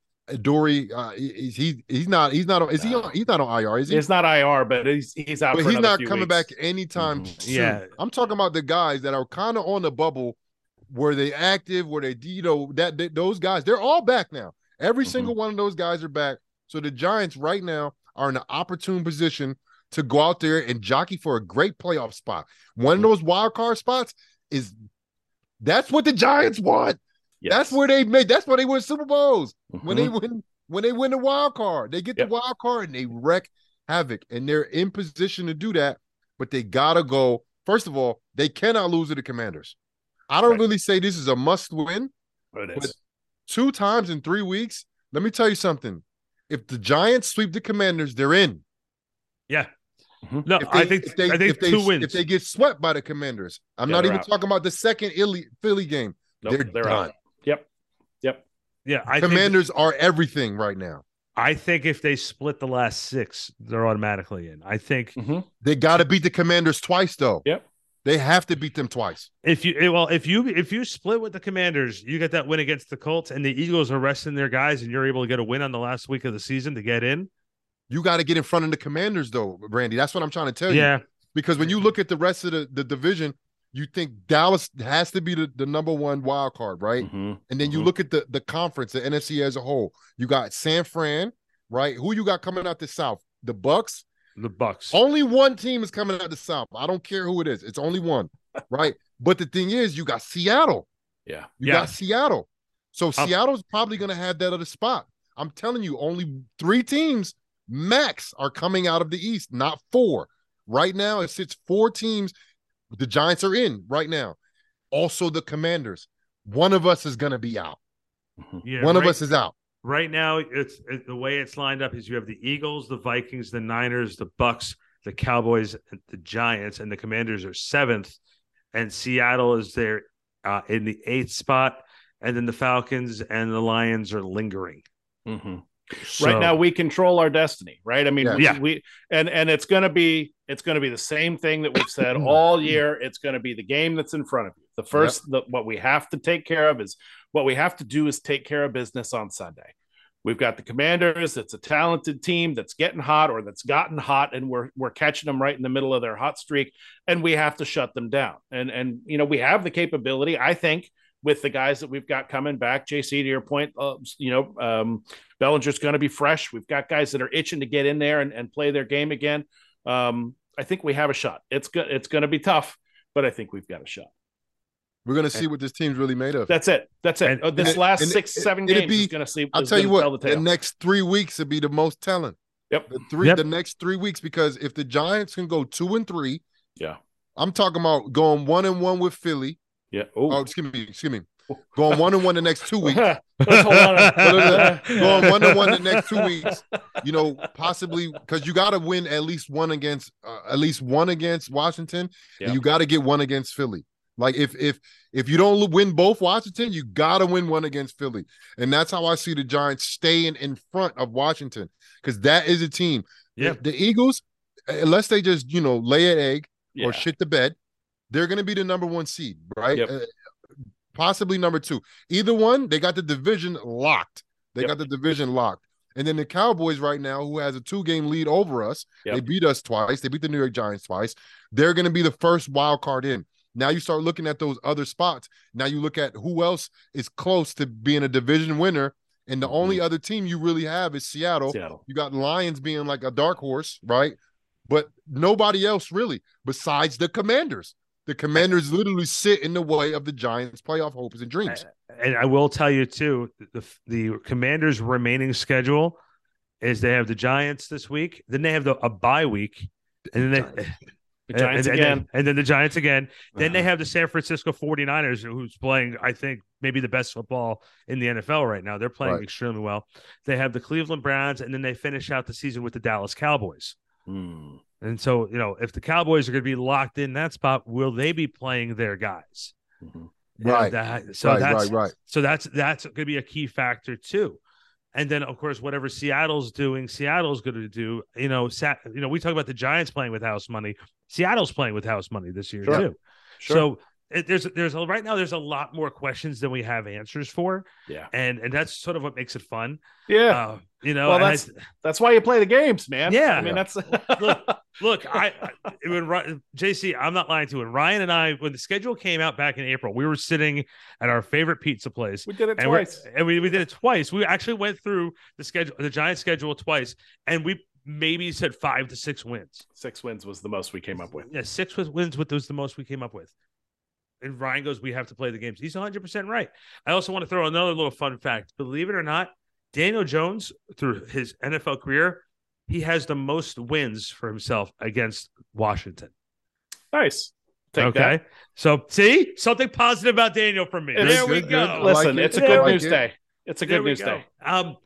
Dory, uh, is he he's not he's not is he on, he's not on IR, is he? It's not IR, but he's he's out. But he's not coming weeks. back anytime Mhm. soon. Yeah. I'm talking about the guys that are kind of on the bubble. Were they active? Were they you know that, that those guys? They're all back now. Every Mhm. single one of those guys are back. So the Giants right now are in an opportune position to go out there and jockey for a great playoff spot. One of those wild card spots is that's what the Giants want. That's where they made. That's where they win Super Bowls when they Mhm. win when they win the wild card. They get Yep. the wild card and they wreck havoc, and they're in position to do that. But they gotta go. First of all, they cannot lose to the Commanders. I don't Right. really say this is a must win. It but- Two times in three weeks. Let me tell you something. If the Giants sweep the Commanders, they're in. Yeah. Mhm. No, If they, I think if they, I think if they, two wins. If they get swept by the Commanders, I'm Yeah, not even out. talking about the second Illy, Philly game. Nope, they're they're done. out. Yep. Yep. yeah, I think Commanders are everything right now. I think if they split the last six, they're automatically in. I think Mhm. They got to beat the Commanders twice, though. Yep. They have to beat them twice. if you eh, well, if you if you split with the Commanders, you get that win against the Colts, and the Eagles are resting their guys, and you're able to get a win on the last week of the season to get in. You got to get in front of the Commanders, though, Brandy. That's what I'm trying to tell you. Yeah, Because when you look at the rest of the, the division, you think Dallas has to be the, the number one wild card, right? Mhm. And then you Mhm. look at the the conference, the NFC as a whole. You got San Fran, right? Who you got coming out the South? The Bucks. The Bucks. Only one team is coming out the South. I don't care who it is. It's only one, (laughs) right? But the thing is, you got Seattle. Yeah. You Yeah. got Seattle. So Um, Seattle's probably going to have that other spot. I'm telling you, only three teams max are coming out of the East, not four. Right now, it sits four teams. The Giants are in right now. Also, the Commanders. One of us is going to be out. Mhm. Yeah, One of us is out. Right now it's it, the way it's lined up is you have the Eagles, the Vikings, the Niners, the Bucks, the Cowboys, the Giants, and the Commanders are seventh, and Seattle is there uh, in the eighth spot, and then the Falcons and the Lions are lingering. Mhm. So- right now we control our destiny right i mean Yeah. we, Yeah. we and and it's going to be it's going to be the same thing that we've said (clears throat) all year it's going to be the game that's in front of you the first the, what we have to take care of is what we have to do is take care of business on sunday we've got the commanders it's a talented team that's getting hot or that's gotten hot and we're we're catching them right in the middle of their hot streak and we have to shut them down and and you know we have the capability i think with the guys that we've got coming back jc to your point uh, you know um Bellinger's going to be fresh. We've got guys that are itching to get in there and, and play their game again. Um, I think we have a shot. It's go- it's going to be tough, but I think we've got a shot. We're going to see what this team's really made of. That's it. That's it. And- Oh, this and last and it- six, seven it'd games be- is going to see. I'll tell you what, tell the, the, next three weeks would be the most telling. Yep. The three, Yep. the next three weeks, because if the Giants can go two and three, Yeah. I'm talking about going one and one with Philly. Yeah. Oh, Oh, excuse me, excuse me. Going one and one the next two (laughs) weeks. Let's (laughs) hold on. Going one and one the next two weeks. You know, possibly because you got to win at least one against uh, at least one against Washington. Yeah. And you got to get one against Philly. Like if if if you don't win both Washington, you got to win one against Philly, and that's how I see the Giants staying in front of Washington because that is a team. Yeah. the Eagles, unless they just you know lay an egg Yeah. or shit the bed, they're going to be the number one seed, right? Yep. Uh, possibly number two. Either one, they got the division locked. They Yep. got the division locked. And then the Cowboys right now, who has a two game lead over us, Yep. they beat us twice. They beat the New York Giants twice. They're going to be the first wild card in. Now you start looking at those other spots. Now you look at who else is close to being a division winner. And the only mm-hmm. other team you really have is Seattle. Seattle. You got Lions being like a dark horse, right? But nobody else really, besides the Commanders. The Commanders literally sit in the way of the Giants' playoff hopes and dreams. and I will tell you too, the the Commanders' remaining schedule is they have the Giants this week, then they have the a bye week, and then they, The Giants and, and again. then, and then the Giants again. Then they Uh-huh. have the San Francisco 49ers, who's playing, I think, maybe the best football in the NFL right now. They're playing Right. extremely well. They have the Cleveland Browns, and then they finish out the season with the Dallas Cowboys. Hmm. And so, you know, if the Cowboys are going to be locked in that spot, will they be playing their guys? Mhm. Right. that- so right, that's right, right. so that's that's going to be a key factor too. And then of course whatever Seattle's doing, Seattle's going to do. You know, Sat, you know we talk about the Giants playing with house money. Seattle's playing with house money this year Sure. too. Sure. So there's there's a, right now there's a lot more questions than we have answers for, Yeah. and and that's sort of what makes it fun. Yeah. Uh, you know, well, and I- that's that's why you play the games, man. Yeah. I mean, that's (laughs) look, look, I, I when JC, I'm not lying to you. When Ryan and I, when the schedule came out back in April, we were sitting at our favorite pizza place. we did it And, twice. and we, we did it twice. We actually went through the schedule, the Giant schedule twice, and we maybe said five to six wins. Six wins was the most we came up with. Yeah, six wins with was the most we came up with. And Ryan goes, "We have to play the games." He's 100 percent right. I also want to throw another little fun fact. Believe it or not, Daniel Jones through his NFL career, he has the most wins for himself against Washington. Nice. Take okay, that. so see something positive about Daniel from me. It's there we good, go. good. Listen, like it. it's a I good like news it. day. It's a good news go. day. Um,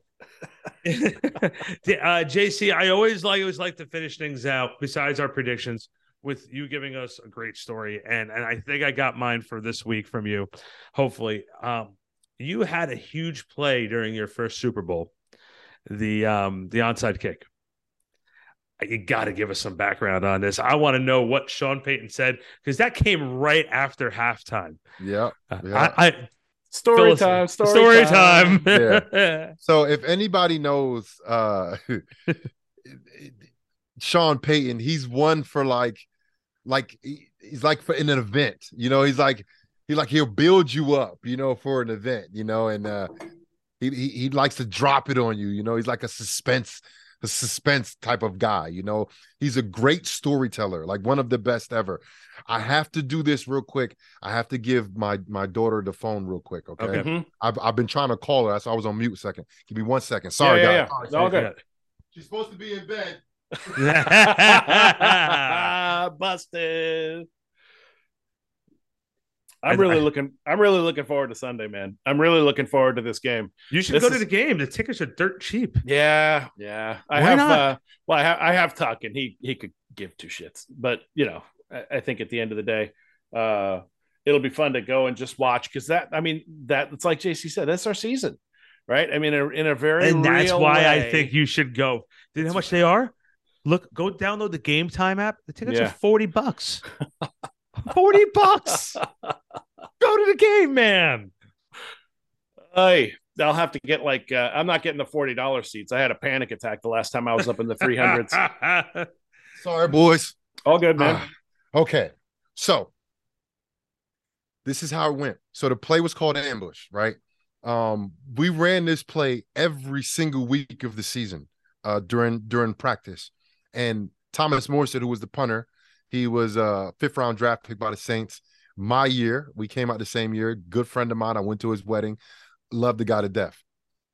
(laughs) uh, JC, I always like always like to finish things out. Besides our predictions, with you giving us a great story, and and I think I got mine for this week from you. Hopefully, um, you had a huge play during your first Super Bowl, the um the onside kick. You got to give us some background on this. I want to know what Sean Payton said because that came right after halftime. Yeah. Uh, Yeah. I, I Story Phyllis- time. Story, story time. time. (laughs) So if anybody knows uh (laughs) Sean Payton, he's one for like like he's like for in an event, you know, he's like he like he'll build you up, you know, for an event, you know, and uh he he, he likes to drop it on you, you know, he's like a suspense a suspense type of guy, you know. He's a great storyteller, like one of the best ever. I have to do this real quick. I have to give my my daughter the phone real quick, okay? Okay. Mhm. I've, I've been trying to call her. So I was on mute a second. Give me one second. Sorry, yeah, guys. yeah. It's all good. She's supposed to be in bed. (laughs) Busted. I'm really I- looking. I'm really looking forward to Sunday, man. I'm really looking forward to this game. You should This go to the game. The tickets are dirt cheap. Yeah, yeah. I Why have. not? Uh, well, I have. I have Tuck, and he he could give two shits. But you know, I, I think at the end of the day, uh, it'll be fun to go and just watch because that. I mean, that it's like JC said. That's our season, right? I mean, in a, in a very and that's why I think you should go. Do you know how much they are? Look, go download the Game Time app. The tickets Yeah. are forty bucks. (laughs) forty bucks. (laughs) Go to the game, man. Hey, I'll have to get like uh, I'm not getting the forty dollars seats. I had a panic attack the last time I was up in the three hundreds. (laughs) Sorry, boys. All good, man. Ah, okay. So this is how it went. So the play was called ambush, right? Um, we ran this play every single week of the season uh during during practice. And Thomas Morstead, who was the punter, he was a fifth round draft pick by the Saints. My year, we came out the same year. Good friend of mine. I went to his wedding. Loved the guy to death.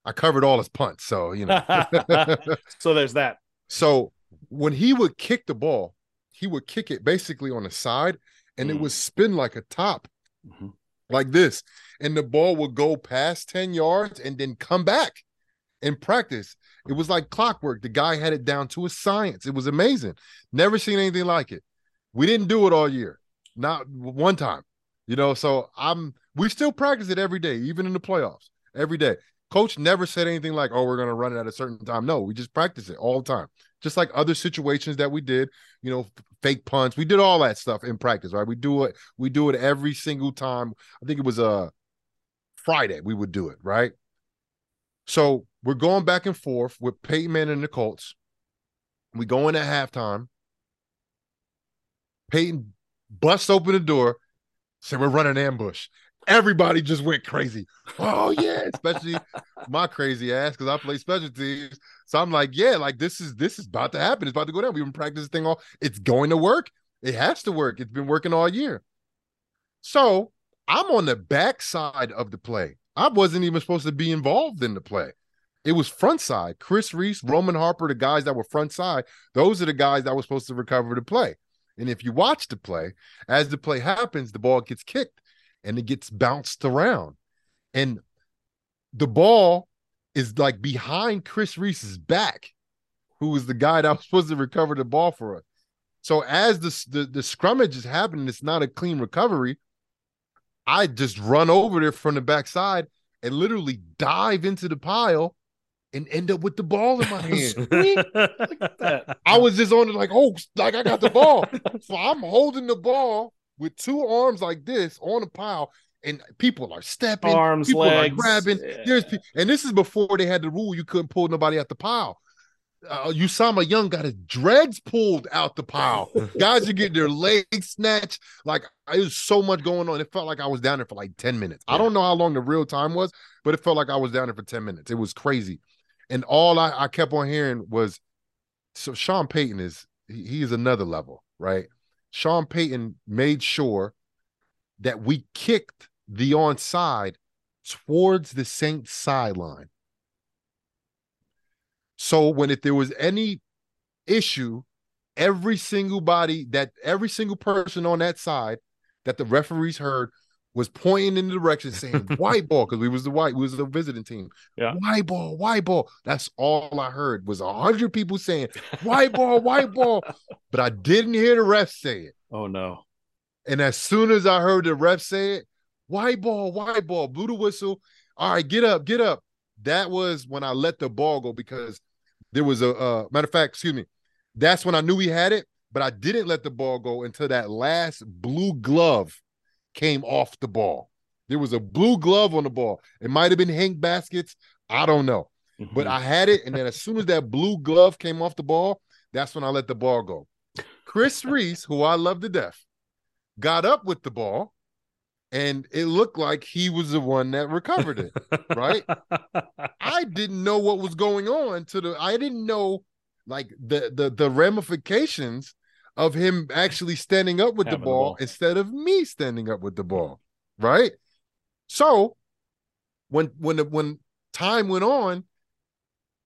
I covered all his punts, so you know. (laughs) (laughs) so there's that. So when he would kick the ball, he would kick it basically on the side and it Mm. would spin like a top, Mhm. like this. And the ball would go past 10 yards and then come back in practice. It was like clockwork. The guy had it down to a science. It was amazing. Never seen anything like it. We didn't do it all year, not one time. You know, so I'm we still practice it every day, even in the playoffs, every day. Coach never said anything like, "Oh, we're going to run it at a certain time." No, we just practice it all the time, just like other situations that we did. You know, fake punts. We did all that stuff in practice, right? We do it. We do it every single time. I think it was a uh, Friday. We would do it, right? So we're going back and forth with Peyton Manning and the Colts. We go in at halftime. Payton busts open the door, said we're running ambush. Everybody just went crazy. Oh yeah, (laughs) especially my crazy ass because I play special teams. So I'm like, yeah, like this is this is about to happen. It's about to go down. We've been practicing this thing all. It's going to work. It has to work. It's been working all year. So I'm on the back side of the play. I wasn't even supposed to be involved in the play. It was front side. Chris Reis, Roman Harper, the guys that were front side, those are the guys that were supposed to recover the play. And if you watch the play, as the play happens, the ball gets kicked and it gets bounced around. And the ball is like behind Chris Reis's back, who was the guy that was supposed to recover the ball for us. So as the, the, the scrummage is happening, it's not a clean recovery. I just run over there from the backside and literally dive into the pile and end up with the ball in my (laughs) hand. I was just on it like, oh, like I got the ball. so I'm holding the ball with two arms like this on a pile, and people are stepping, Arms, people legs. are grabbing. Yeah. There's and this is before they had the rule you couldn't pull nobody out the pile. Uh, Usama Young got his dreads pulled out the pile. (laughs) Guys are getting their legs snatched. Like it was so much going on. It felt like I was down there for like 10 minutes. I don't know how long the real time was, but it felt like I was down there for 10 minutes. It was crazy. And all I, I kept on hearing was so Sean Payton is he, he is another level, right? Sean Payton made sure that we kicked the onside towards the Saints sideline. So when if there was any issue, every single body that every single person on that side that the referees heard was pointing in the direction saying (laughs) white ball because we was the white we was the visiting team. Yeah. White ball, white ball. That's all I heard was a hundred people saying white ball, white ball. (laughs) But I didn't hear the ref say it. Oh no. And as soon as I heard the ref say it, white ball, white ball, blew the whistle. All right, get up, get up. That was when I let the ball go because there was a uh, matter of fact, excuse me. That's when I knew he had it, but I didn't let the ball go until that last blue glove came off the ball. There was a blue glove on the ball. It might have been Hank Baskets. I don't know. But Mhm. I had it, and then as soon as that blue glove came off the ball, that's when I let the ball go. Chris (laughs) Reis, who I love to death, got up with the ball, and it looked like he was the one that recovered it. right? (laughs) I didn't know what was going on to the I didn't know like the the the ramifications of him actually standing up with the Having the ball, ball. instead of me standing up with the ball, right? So when when the, when time went on,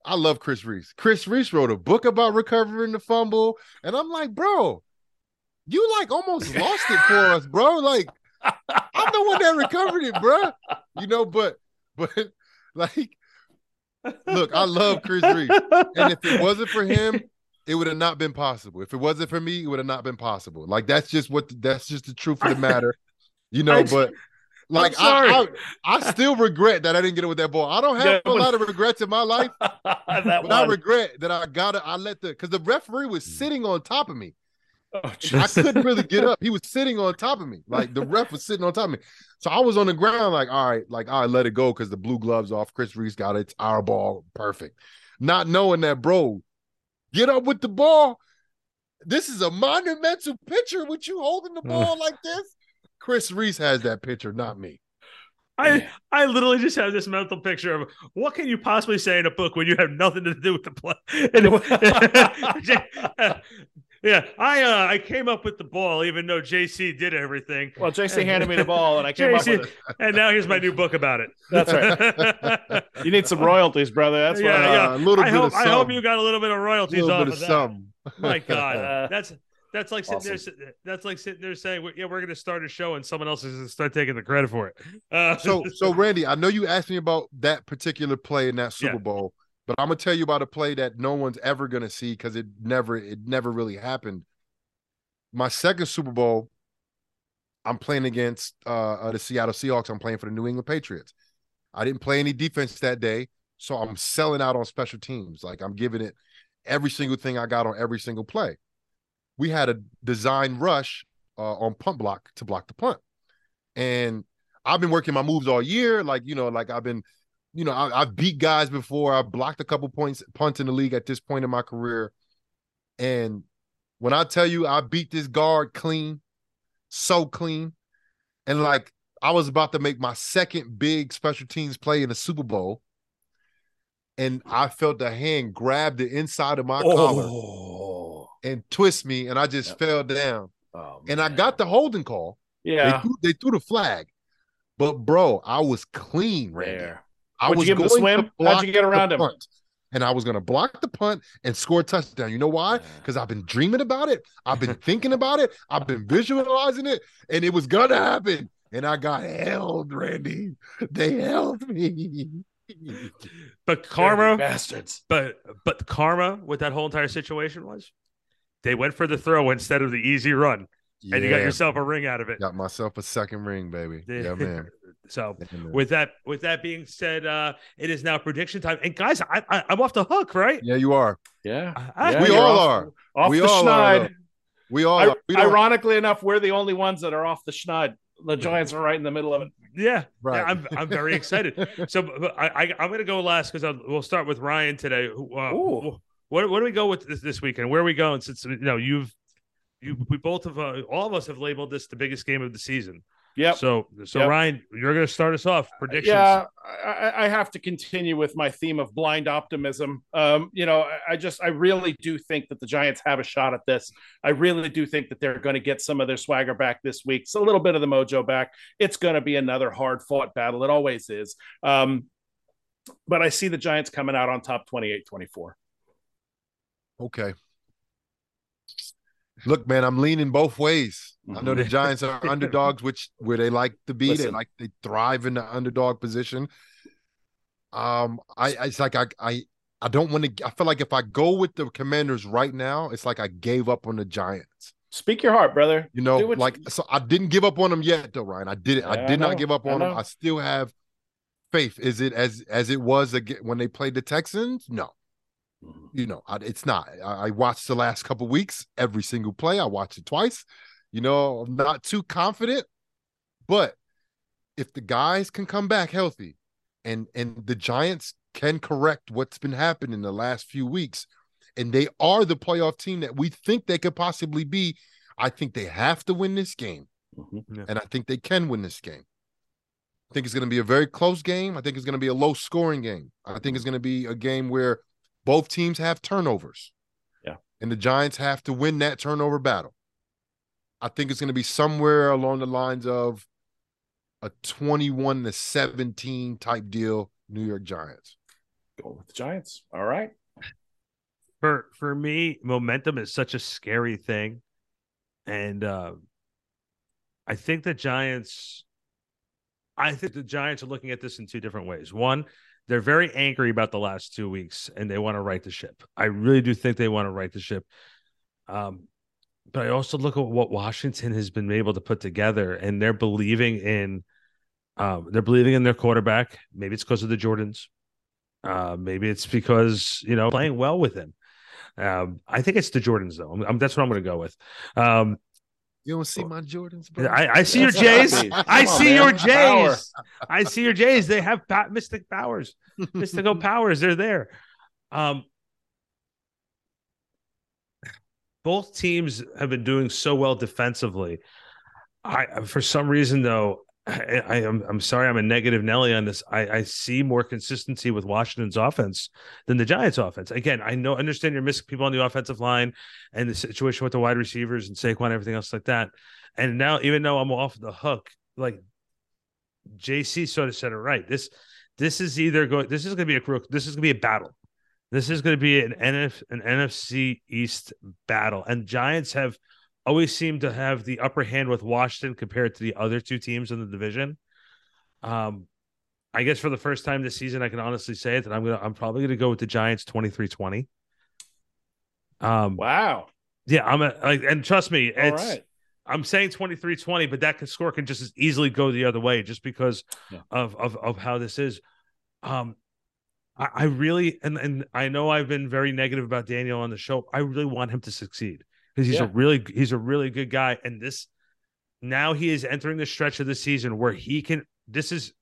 I love Chris Reis. Chris Reis wrote a book about recovering the fumble, and I'm like, bro, you like almost (laughs) lost it for us, bro. Like I'm the one that recovered it, bro. You know, but but (laughs) like, look, I love Chris Reis, and if it wasn't for him, it would have not been possible. If it wasn't for me, it would have not been possible. Like that's just what that's just the truth of the (laughs) matter, you know. I- But (laughs) like, I. I I still regret that I didn't get it with that ball. I don't have Yeah, a but- lot of regrets in my life, (laughs) that but I regret that I got it. I let the because the referee was mm. sitting on top of me. Oh, I couldn't really get up. He was sitting on top of me. Like the ref was sitting on top of me. So I was on the ground, like, all right, like, all right, let it go because the blue gloves off. Chris Reis got it. It's our ball. Perfect. Not knowing that, bro, get up with the ball. This is a monumental picture with you holding the ball like this. Chris Reis has that picture, not me. I I literally just have this mental picture of what can you possibly say in a book when you have nothing to do with the play. (laughs) (laughs) (laughs) And- yeah, I uh, I came up with the ball even though JC did everything, Well, JC handed me the ball and I came up with it. and now here's my new book about it. That's right. (laughs) You need some royalties, brother. That's Yeah, what. yeah. Uh, a little I bit hope of I something. hope you got a little bit of a royalties little off bit of of that. My (laughs) God, Uh, that's that's like sitting there. awesome. sit- That's like sitting there saying, "Yeah, we're going to start a show, and someone else is going to start taking the credit for it." Uh, so (laughs) so Randy, I know you asked me about that particular play in that Super Yeah. Bowl, but I'm gonna tell you about a play that no one's ever gonna see because it never it never really happened. My second Super Bowl, I'm playing against uh, uh, the Seattle Seahawks. I'm playing for the New England Patriots. I didn't play any defense that day, so I'm selling out on special teams. Like I'm giving it every single thing I got on every single play. We had a design rush uh, on punt block to block the punt, and I've been working my moves all year. Like, you know, like I've been, you know, I, I've beat guys before. I've blocked a couple points, punts in the league at this point in my career. And when I tell you I beat this guard clean, so clean, and like I was about to make my second big special teams play in the Super Bowl, and I felt a hand grab the inside of my collar Oh, and twist me, and I just Yep. fell down. oh, And I got the holding call. They, yeah threw, they threw the flag, but bro, I was clean, Randy. there. I Would you was give him the going swim? to How'd you get around the him? punt, and I was going to block the punt and score a touchdown. You know why? Because I've been dreaming about it. I've been thinking about it. I've been visualizing it, and it was gonna happen. And I got held, Randy. They held me. but karma, bastards. but but karma with that whole entire situation was they went for the throw instead of the easy run, and you got yourself a ring out of it. got myself a second ring, baby. (laughs) Yeah, man. So with that with that being said, uh, it is now prediction time. And guys, I, I I'm off the hook, right? yeah, you are. Yeah, I- Yeah, we all off- are. Off We the all are. We all. I, we don't- ironically enough, we're the only ones that are off the schneid. The Giants are right in the middle of it. Yeah, Right. I'm I'm very excited. So I, I I'm gonna go last because we'll start with Ryan today. who, Uh, Ooh. what what do we go with this, this weekend? Where are we going? Since you know you've you we both have uh, all of us have labeled this the biggest game of the season. Yep. So so Yep. Ryan, you're gonna start us off. Predictions. Yeah, I, I- I have to continue with my theme of blind optimism. Um, you know, I, I just I really do think that the Giants have a shot at this. I really do think that they're going to get some of their swagger back this week. It's a little bit of the mojo back. It's going to be another hard fought battle. It always is. Um, but I see the Giants coming out on top 28-24. Okay. Look, man, I'm leaning both ways. I know the Mhm. Giants are underdogs, which where they like to be. They like they thrive in the underdog position. Um, I I- it's like I I I don't want to. I feel like if I go with the Commanders right now, it's like I gave up on the Giants. Speak your heart, brother. You know, like you- so I didn't give up on them yet, though, Ryan. I did it. Yeah, I I did know. not give up I on them. I still have faith. Is it as as it was when they played the Texans? No you know, I, it's not. I, I watched the last couple weeks, every single play. I watched it twice. You know, I'm not too confident, but if the guys can come back healthy, and and the Giants can correct what's been happening in the last few weeks, and they are the playoff team that we think they could possibly be, I think they have to win this game, Mhm. and I think they can win this game. I think it's going to be a very close game. I think it's going to be a low scoring game. I think it's going to be a game where both teams have turnovers. Yeah. And the Giants have to win that turnover battle. I think it's going to be somewhere along the lines of a 21 to 17 type deal, New York Giants. Going with the Giants. All right. for for me, momentum is such a scary thing, and uh, I think the Giants. I think the Giants are looking at this in two different ways. One, they're very angry about the last two weeks, and they want to right the ship. I really do think they want to right the ship. Um, but I also look at what Washington has been able to put together, and they're believing in. Um, they're believing in their quarterback. Maybe it's because of the Jordans. Uh, maybe it's because you know playing well with him. Um, I think it's the Jordans though. I'm, I'm- that's what I'm going to go with. Um, You don't see my Jordans, bro? I, I see your That's Jays. I Come on, see your Power. Jays. (laughs) I see your Jays. They have pa- mystic powers, (laughs) mystical powers. They're there. Um, both teams have been doing so well defensively. I, for some reason, though, I, I am I'm sorry, I'm a negative Nelly on this. I, I see more consistency with Washington's offense than the Giants' offense. Again, I know, understand you're missing people on the offensive line and the situation with the wide receivers and Saquon, and everything else like that. And now, even though I'm off the hook, like JC sort of said it right. This this is either going. This is to be a crook. This is going to be a battle. This is going to be an NF an NFC East battle, and Giants have always seemed to have the upper hand with Washington compared to the other two teams in the division. Um, I guess for the first time this season, I can honestly say it that I'm gonna I'm probably gonna go with the Giants 23-20. Um, Wow. yeah, I'm a, like, and trust me, All it's right. I'm saying 23-20, but that can, score can just as easily go the other way just because Yeah. of, of of how this is. Um, I, I really and and I know I've been very negative about Daniel on the show. I really want him to succeed because he's Yeah. a really he's a really good guy, and this now he is entering the stretch of the season where he can. This is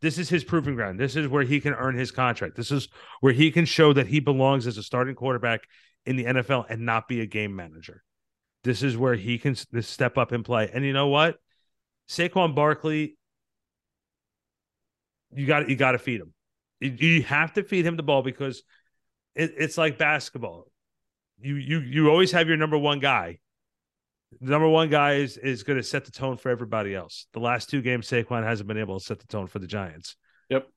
this is his proving ground. This is where he can earn his contract. This is where he can show that he belongs as a starting quarterback in the NFL and not be a game manager. This is where he can step up and play. And you know what? Saquon Barkley, you got you got to feed him. You, you have to feed him the ball because it, it's like basketball. You you you always have your number one guy. The number one guy is is going to set the tone for everybody else. The last two games, Saquon hasn't been able to set the tone for the Giants. Yep,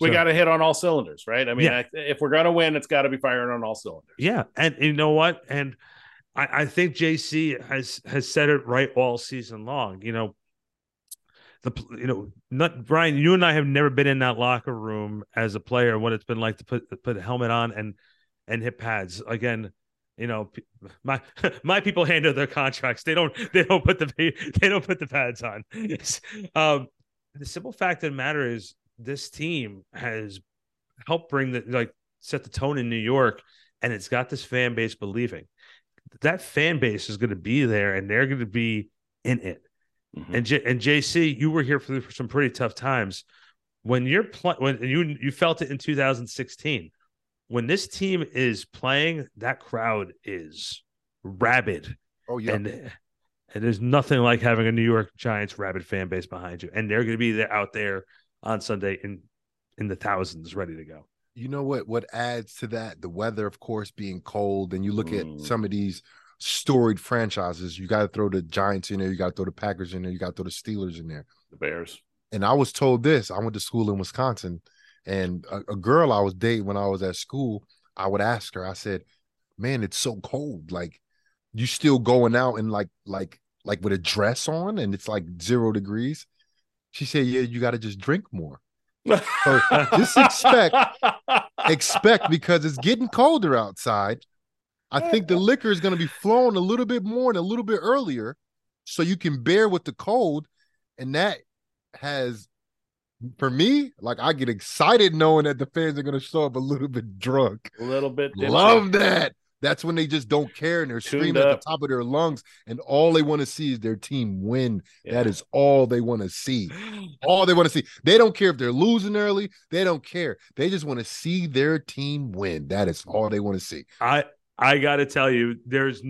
we So- got to hit on all cylinders, right? I mean, Yeah. I, if we're going to win, it's got to be firing on all cylinders. Yeah, and you know what? And I, I think JC has has said it right all season long. You know, the you know, not Brian. You and I have never been in that locker room as a player. What it's been like to put put a helmet on and and hit pads again. You know, my (laughs) my people handle their contracts. They don't they don't put the (laughs) they don't put the pads on. um, the simple fact of the matter is, this team has helped bring the like set the tone in New York, and it's got this fan base believing. that fan base is going to be there and they're going to be in it. Mhm. And J- and JC, you were here for, for some pretty tough times when you're playing when you you felt it in 2016. When this team is playing, that crowd is rabid, Oh yeah. and and there's nothing like having a New York Giants rabid fan base behind you, and they're going to be there out there on Sunday in in the thousands, ready to go. you know what what adds to that? The weather of course being cold. And you look Mm. at some of these storied franchises. You got to throw the giants in there. You got to throw the packers in there. You got to throw the steelers in there. The Bears. and i was told this. I went to school in wisconsin and a, a girl i was dating when i was at school i would ask her i said man it's so cold like you still going out and like like like with a dress on and it's like zero degrees she said yeah you got to just drink more So, just expect- expect because it's getting colder outside. I think the liquor is going to be flowing a little bit more and a little bit earlier so you can bear with the cold. And that has, for me, like I get excited knowing that the fans are going to show up a little bit drunk. a little bit. Love that. That's when they just don't care and they're Tuned screaming at the top of their lungs, and all they want to see is their team win. Yeah. That is all they want to see all they want to see. They don't care if they're losing early. They don't care. They just want to see their team win. That is all they want to see. I I got to tell you, there's